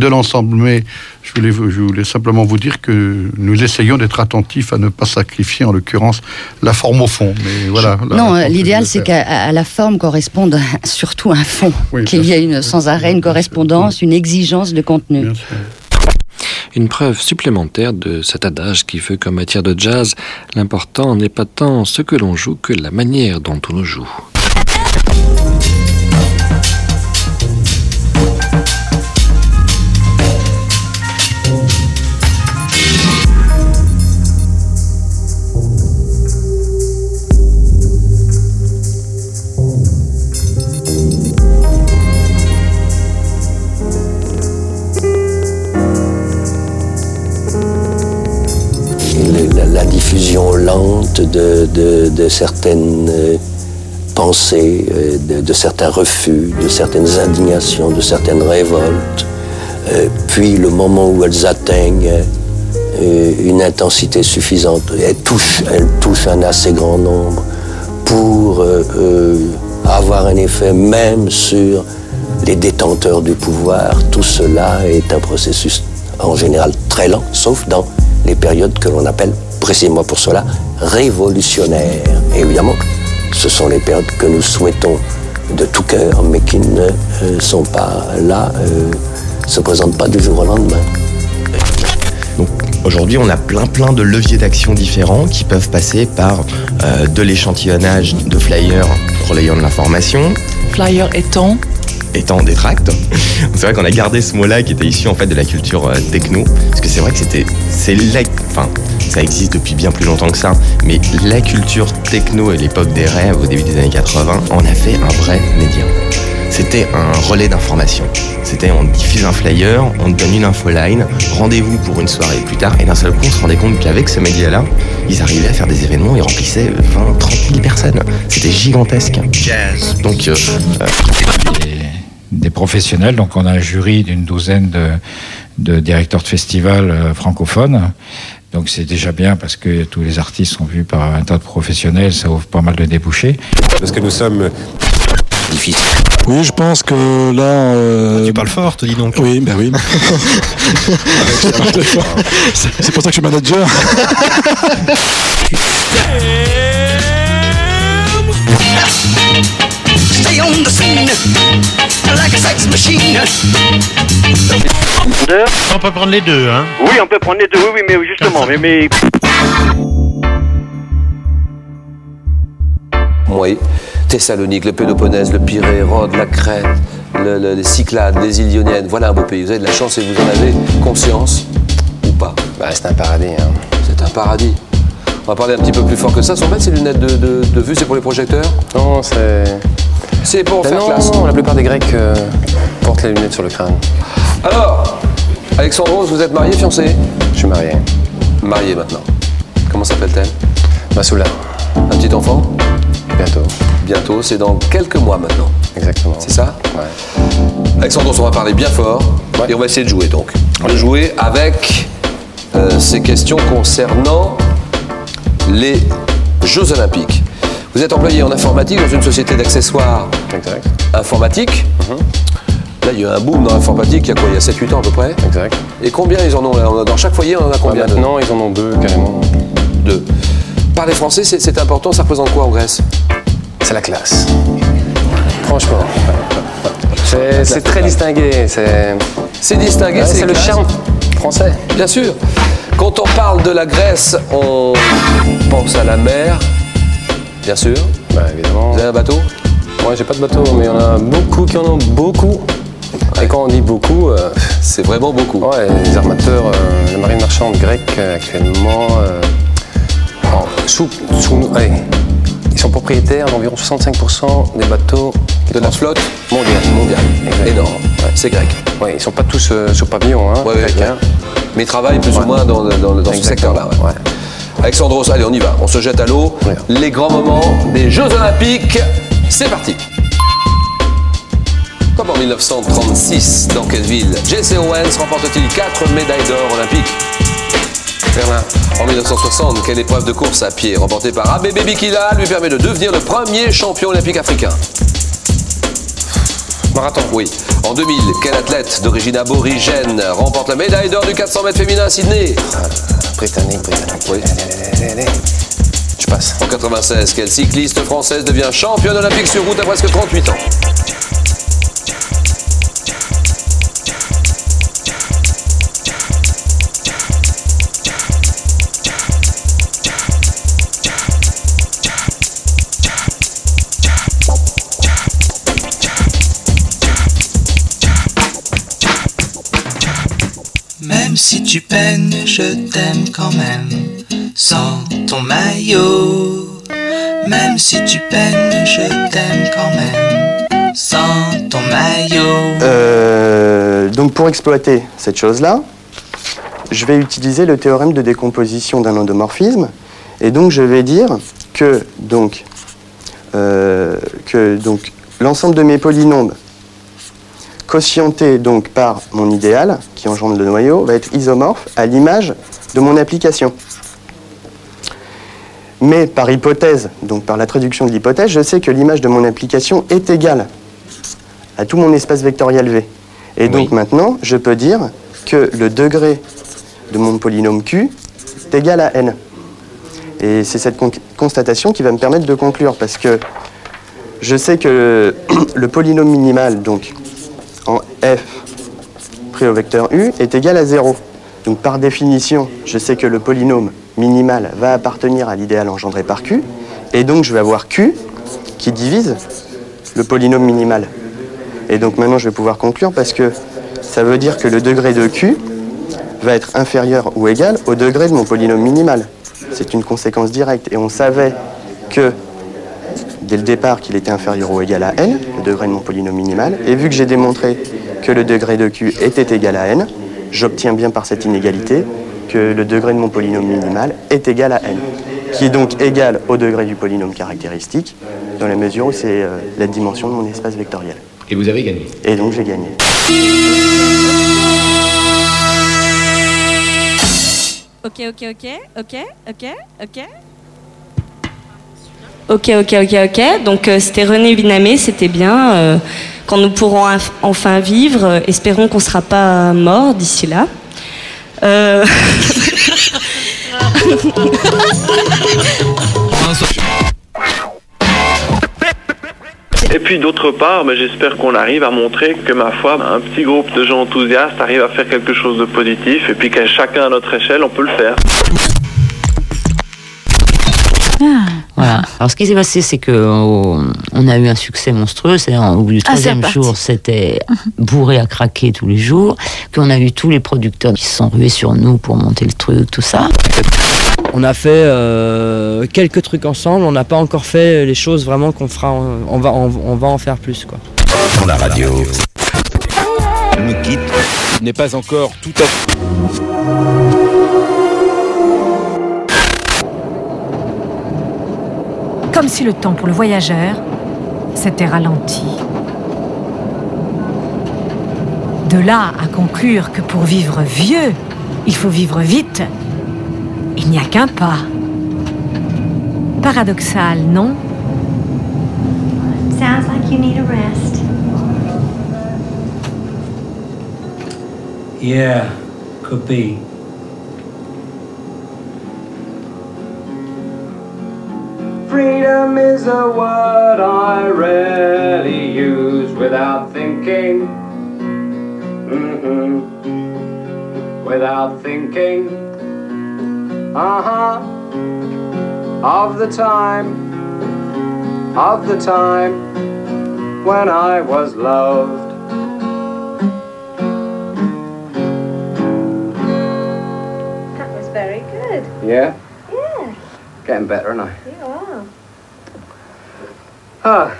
de l'ensemble. Mais je voulais, vous- je voulais simplement vous dire que nous essayons d'être attentifs à ne pas sacrifier, en l'occurrence, la forme au fond. Mais voilà. Non, l'idéal, c'est qu'à la forme corresponde (laughs) surtout un fond, Oui, qu'il y ait une, sans arrêt une correspondance, une exigence de contenu. Une preuve supplémentaire de cet adage qui veut qu'en matière de jazz, l'important n'est pas tant ce que l'on joue que la manière dont on le joue. La, diffusion lente de, certaines euh, pensées, euh, de, certains refus, de certaines indignations, de certaines révoltes, euh, puis le moment où elles atteignent une intensité suffisante, elles touchent, un assez grand nombre pour avoir un effet même sur les détenteurs du pouvoir. Tout cela est un processus en général très lent, sauf dans les périodes que l'on appelle, précisez-moi pour cela, révolutionnaires. Et évidemment, ce sont les périodes que nous souhaitons de tout cœur, mais qui ne euh, sont pas là, euh, se présentent pas du jour au lendemain. Aujourd'hui, on a plein plein de leviers d'action différents qui peuvent passer par euh, de l'échantillonnage de flyers relayant de l'information. Flyer étant Étant des tracts. (laughs) C'est vrai qu'on a gardé ce mot-là qui était issu en fait de la culture euh, techno, parce que c'est vrai que c'était, c'est la, enfin, ça existe depuis bien plus longtemps que ça, mais la culture techno et l'époque des rêves au début des années 80 en a fait un vrai média. c'était un relais d'information. C'était on diffuse un flyer, on donne une infoline, rendez-vous pour une soirée plus tard, et d'un seul coup on se rendait compte qu'avec ce média-là, ils arrivaient à faire des événements, ils remplissaient 20, 30 000 personnes. C'était gigantesque. Donc, euh, euh, des professionnels. Donc on a un jury d'une douzaine de, de directeurs de festivals euh, francophones. Donc c'est déjà bien parce que tous les artistes sont vus par un tas de professionnels, ça ouvre pas mal de débouchés. Parce que nous sommes difficiles. Oui, je pense que là. euh, tu parles fort, te dis donc. Oui, ben oui. C'est- (laughs) C'est pour ça que je suis manager. On the scene like a sex machine. On peut prendre les deux, hein Oui, on peut prendre les deux, oui, oui, mais justement, mais, mais Oui. Thessalonique, le Péloponnèse, le Pirée, Rhodes, la Crète, le- le- les Cyclades, les îles Ioniennes. Voilà un beau pays. Vous avez de la chance et vous en avez conscience ou pas? Bah, c'est un paradis. hein. C'est un paradis. On va parler un petit peu plus fort que ça. Sont belles ces lunettes de, de- de vue, c'est pour les projecteurs? Non, c'est. C'est pour Ben faire non, classe. non, la plupart des Grecs euh, portent les lunettes sur le crâne. Alors, Alexandros, vous êtes marié, fiancé? Je suis marié. Marié maintenant. Comment s'appelle-t-elle? Masoula. Un petit enfant? Bientôt. Bientôt, c'est dans quelques mois maintenant. Exactement. C'est ça? Ouais. Alexandros, on va parler bien fort et on va essayer de jouer donc. De jouer avec euh, ces questions concernant les Jeux Olympiques. Vous êtes employé en informatique dans une société d'accessoires Exact. informatiques. Là, il y a eu un boom dans l'informatique il y a quoi Il y a 7-8 ans à peu près Exact. Et combien ils en ont là Dans chaque foyer, on en a combien de- Maintenant, ils en ont deux carrément. Deux. Parler français, c'est important, ça représente quoi en Grèce? C'est la classe. Franchement. (laughs) C'est très distingué. C'est distingué, Ouais, c'est le charme français. Bien sûr. Quand on parle de la Grèce, on pense à la mer, bien sûr. Bah, évidemment. Vous avez un bateau? Moi, j'ai pas de bateau, mais il y en a beaucoup qui en ont beaucoup. Et quand on dit beaucoup, euh, C'est vraiment beaucoup. ouais, les armateurs, euh, la marine marchande grecque euh, actuellement, euh, en- sous, sous- allez, ils sont propriétaires d'environ 65% des bateaux De la flotte mondiale. mondiale. Énorme. C'est grec. Ouais, ils sont pas tous sur pavillon, hein, Ouais, ouais. hein. Mais ils travaillent plus ou moins dans, dans- dans ce secteur-là. Alexandros, allez, on y va. On se jette à l'eau. Ouais. Les grands moments des Jeux Olympiques. C'est parti. Comme en 1936, dans quelle ville Jesse Owens remporte-t-il 4 médailles d'or olympiques Berlin. En 1960, quelle épreuve de course à pied remportée par Abebe Bikila lui permet de devenir le premier champion olympique africain Marathon, oui. En 2000, quel athlète d'origine aborigène remporte la médaille d'or du 400 mètres féminin à Sydney? Britannique, britannique. Oui. Je passe. En 96, quelle cycliste française devient championne olympique sur route à presque 38 ans? Même si tu peines, je t'aime quand même. Sans ton maillot. Même si tu peines, je t'aime quand même. Sans ton maillot. Euh, donc pour exploiter cette chose-là, je vais utiliser le théorème de décomposition d'un endomorphisme. Et donc je vais dire que donc, euh, que donc l'ensemble de mes polynômes quotientés donc par mon idéal, qui engendre le noyau, va être isomorphe à l'image de mon application. Mais par hypothèse, donc par la traduction de l'hypothèse, je sais que l'image de mon application est égale à tout mon espace vectoriel V. Et donc maintenant, je peux dire que le degré de mon polynôme Q est égal à n. Et c'est cette con- constatation qui va me permettre de conclure, parce que je sais que (clears throat) le, le polynôme minimal, donc en f pris au vecteur u, est égal à 0. Donc par définition, je sais que le polynôme minimal va appartenir à l'idéal engendré par q, et donc je vais avoir q qui divise le polynôme minimal. Et donc maintenant je vais pouvoir conclure parce que ça veut dire que le degré de q va être inférieur ou égal au degré de mon polynôme minimal. C'est une conséquence directe. Et on savait que dès le départ qu'il était inférieur ou égal à n, le degré de mon polynôme minimal, et vu que j'ai démontré que le degré de q était égal à n, j'obtiens bien par cette inégalité que le degré de mon polynôme minimal est égal à n, qui est donc égal au degré du polynôme caractéristique, dans la mesure où c'est euh, la dimension de mon espace vectoriel. Et vous avez gagné. Et donc j'ai gagné. Ok, ok, ok, ok, ok, ok. Ok, ok, ok, ok. Donc euh, c'était René Vinamé, c'était bien. Euh, quand nous pourrons enfin vivre, euh, espérons qu'on ne sera pas mort d'ici là. (laughs) Et puis d'autre part, ben, j'espère qu'on arrive à montrer que ma foi, un petit groupe de gens enthousiastes arrive à faire quelque chose de positif et puis qu'à chacun à notre échelle, on peut le faire. Voilà. Alors ce qui s'est passé, c'est que euh, on a eu un succès monstrueux. C'est au bout du Ah, troisième jour, c'était bourré à craquer tous les jours. Qu'on a eu tous les producteurs qui se sont rués sur nous pour monter le truc, tout ça. On a fait euh, quelques trucs ensemble, on n'a pas encore fait les choses vraiment qu'on fera, en- on va, on, on va en faire plus quoi. Pour la radio. nous quitte. N'est pas encore tout à fait. Comme si le temps pour le voyageur s'était ralenti. De là à conclure que pour vivre vieux, il faut vivre vite, il n'y a qu'un pas. Paradoxal, non? Sounds like you need a rest. Yeah, could be. Freedom is a word I rarely use without thinking. Mhm. Without thinking. Uh huh. Of the time. Of the time when I was loved. That was very good. Yeah? Yeah, Getting better, now. you are. Ah.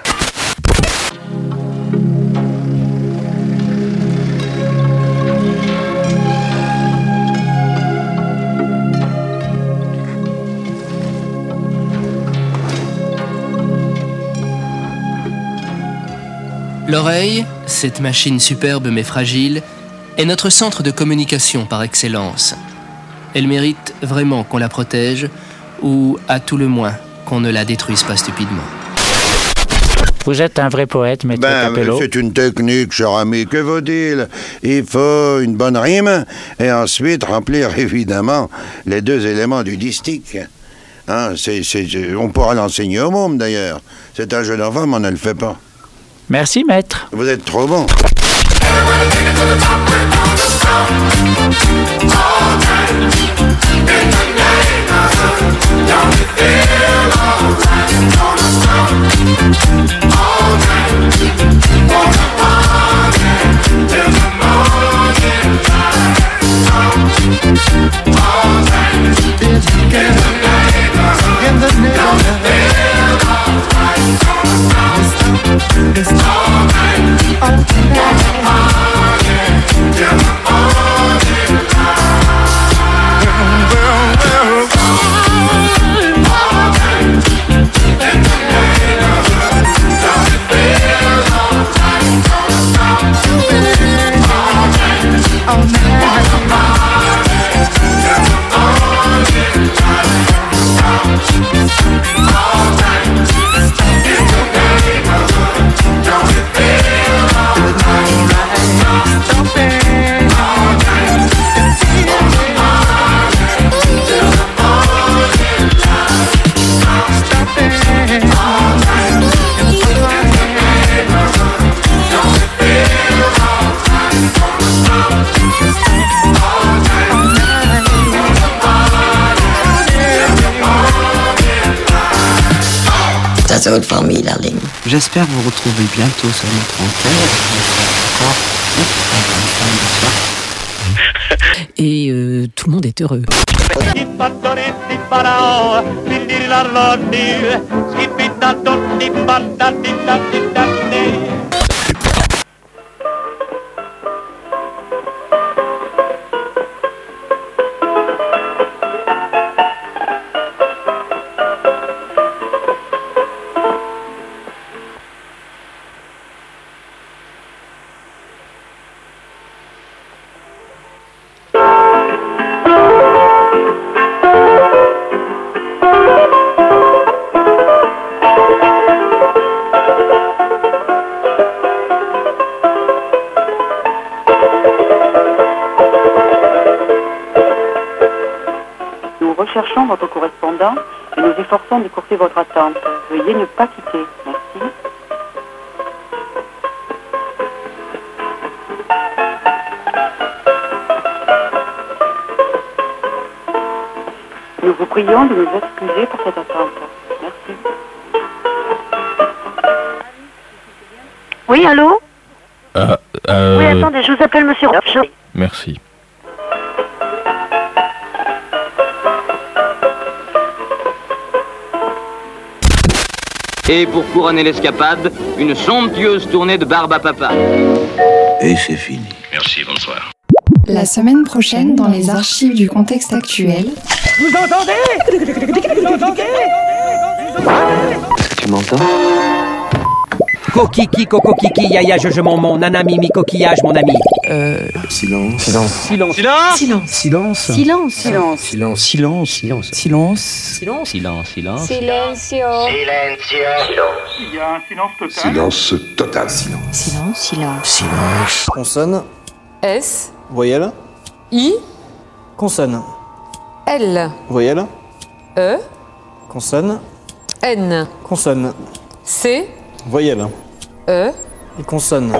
L'oreille, cette machine superbe mais fragile, est notre centre de communication par excellence. Elle mérite vraiment qu'on la protège, ou à tout le moins qu'on ne la détruise pas stupidement. Vous êtes un vrai poète, maître Ben, Capello. c'est une technique, cher ami. Que vaut-il Il faut une bonne rime et ensuite remplir (laughs) évidemment les deux éléments du distique. Hein, c'est- c'est- on pourra l'enseigner au môme d'ailleurs. C'est un jeune enfant, mais on ne le fait pas. Merci, maître. Vous êtes trop bon. J'espère vous retrouver bientôt sur notre antenne. Et euh, tout le monde est heureux. Et l'escapade, une somptueuse tournée de barbe à papa. Et c'est fini. Merci, bonsoir. La semaine prochaine, dans les archives du contexte actuel, Vous entendez? Vous entendez Tu m'entends? Kokiki, coco kiki, yaya, je, je, mon, mon, nana, mimi, coquillage, mon ami. Euh. Silence. Silence. Silence. Silence. Silence. Silence. Silence. Silence. Silence. Silence. Silence. Silence. Silence. Silence. Silencio. Il y a un silence total. Silence total. Silence. Silence, silence. Silence. Consonne. S. Voyelle. I. Consonne. L. Voyelle. E. Consonne. N. Consonne. C. Voyelle. E. Et consonne.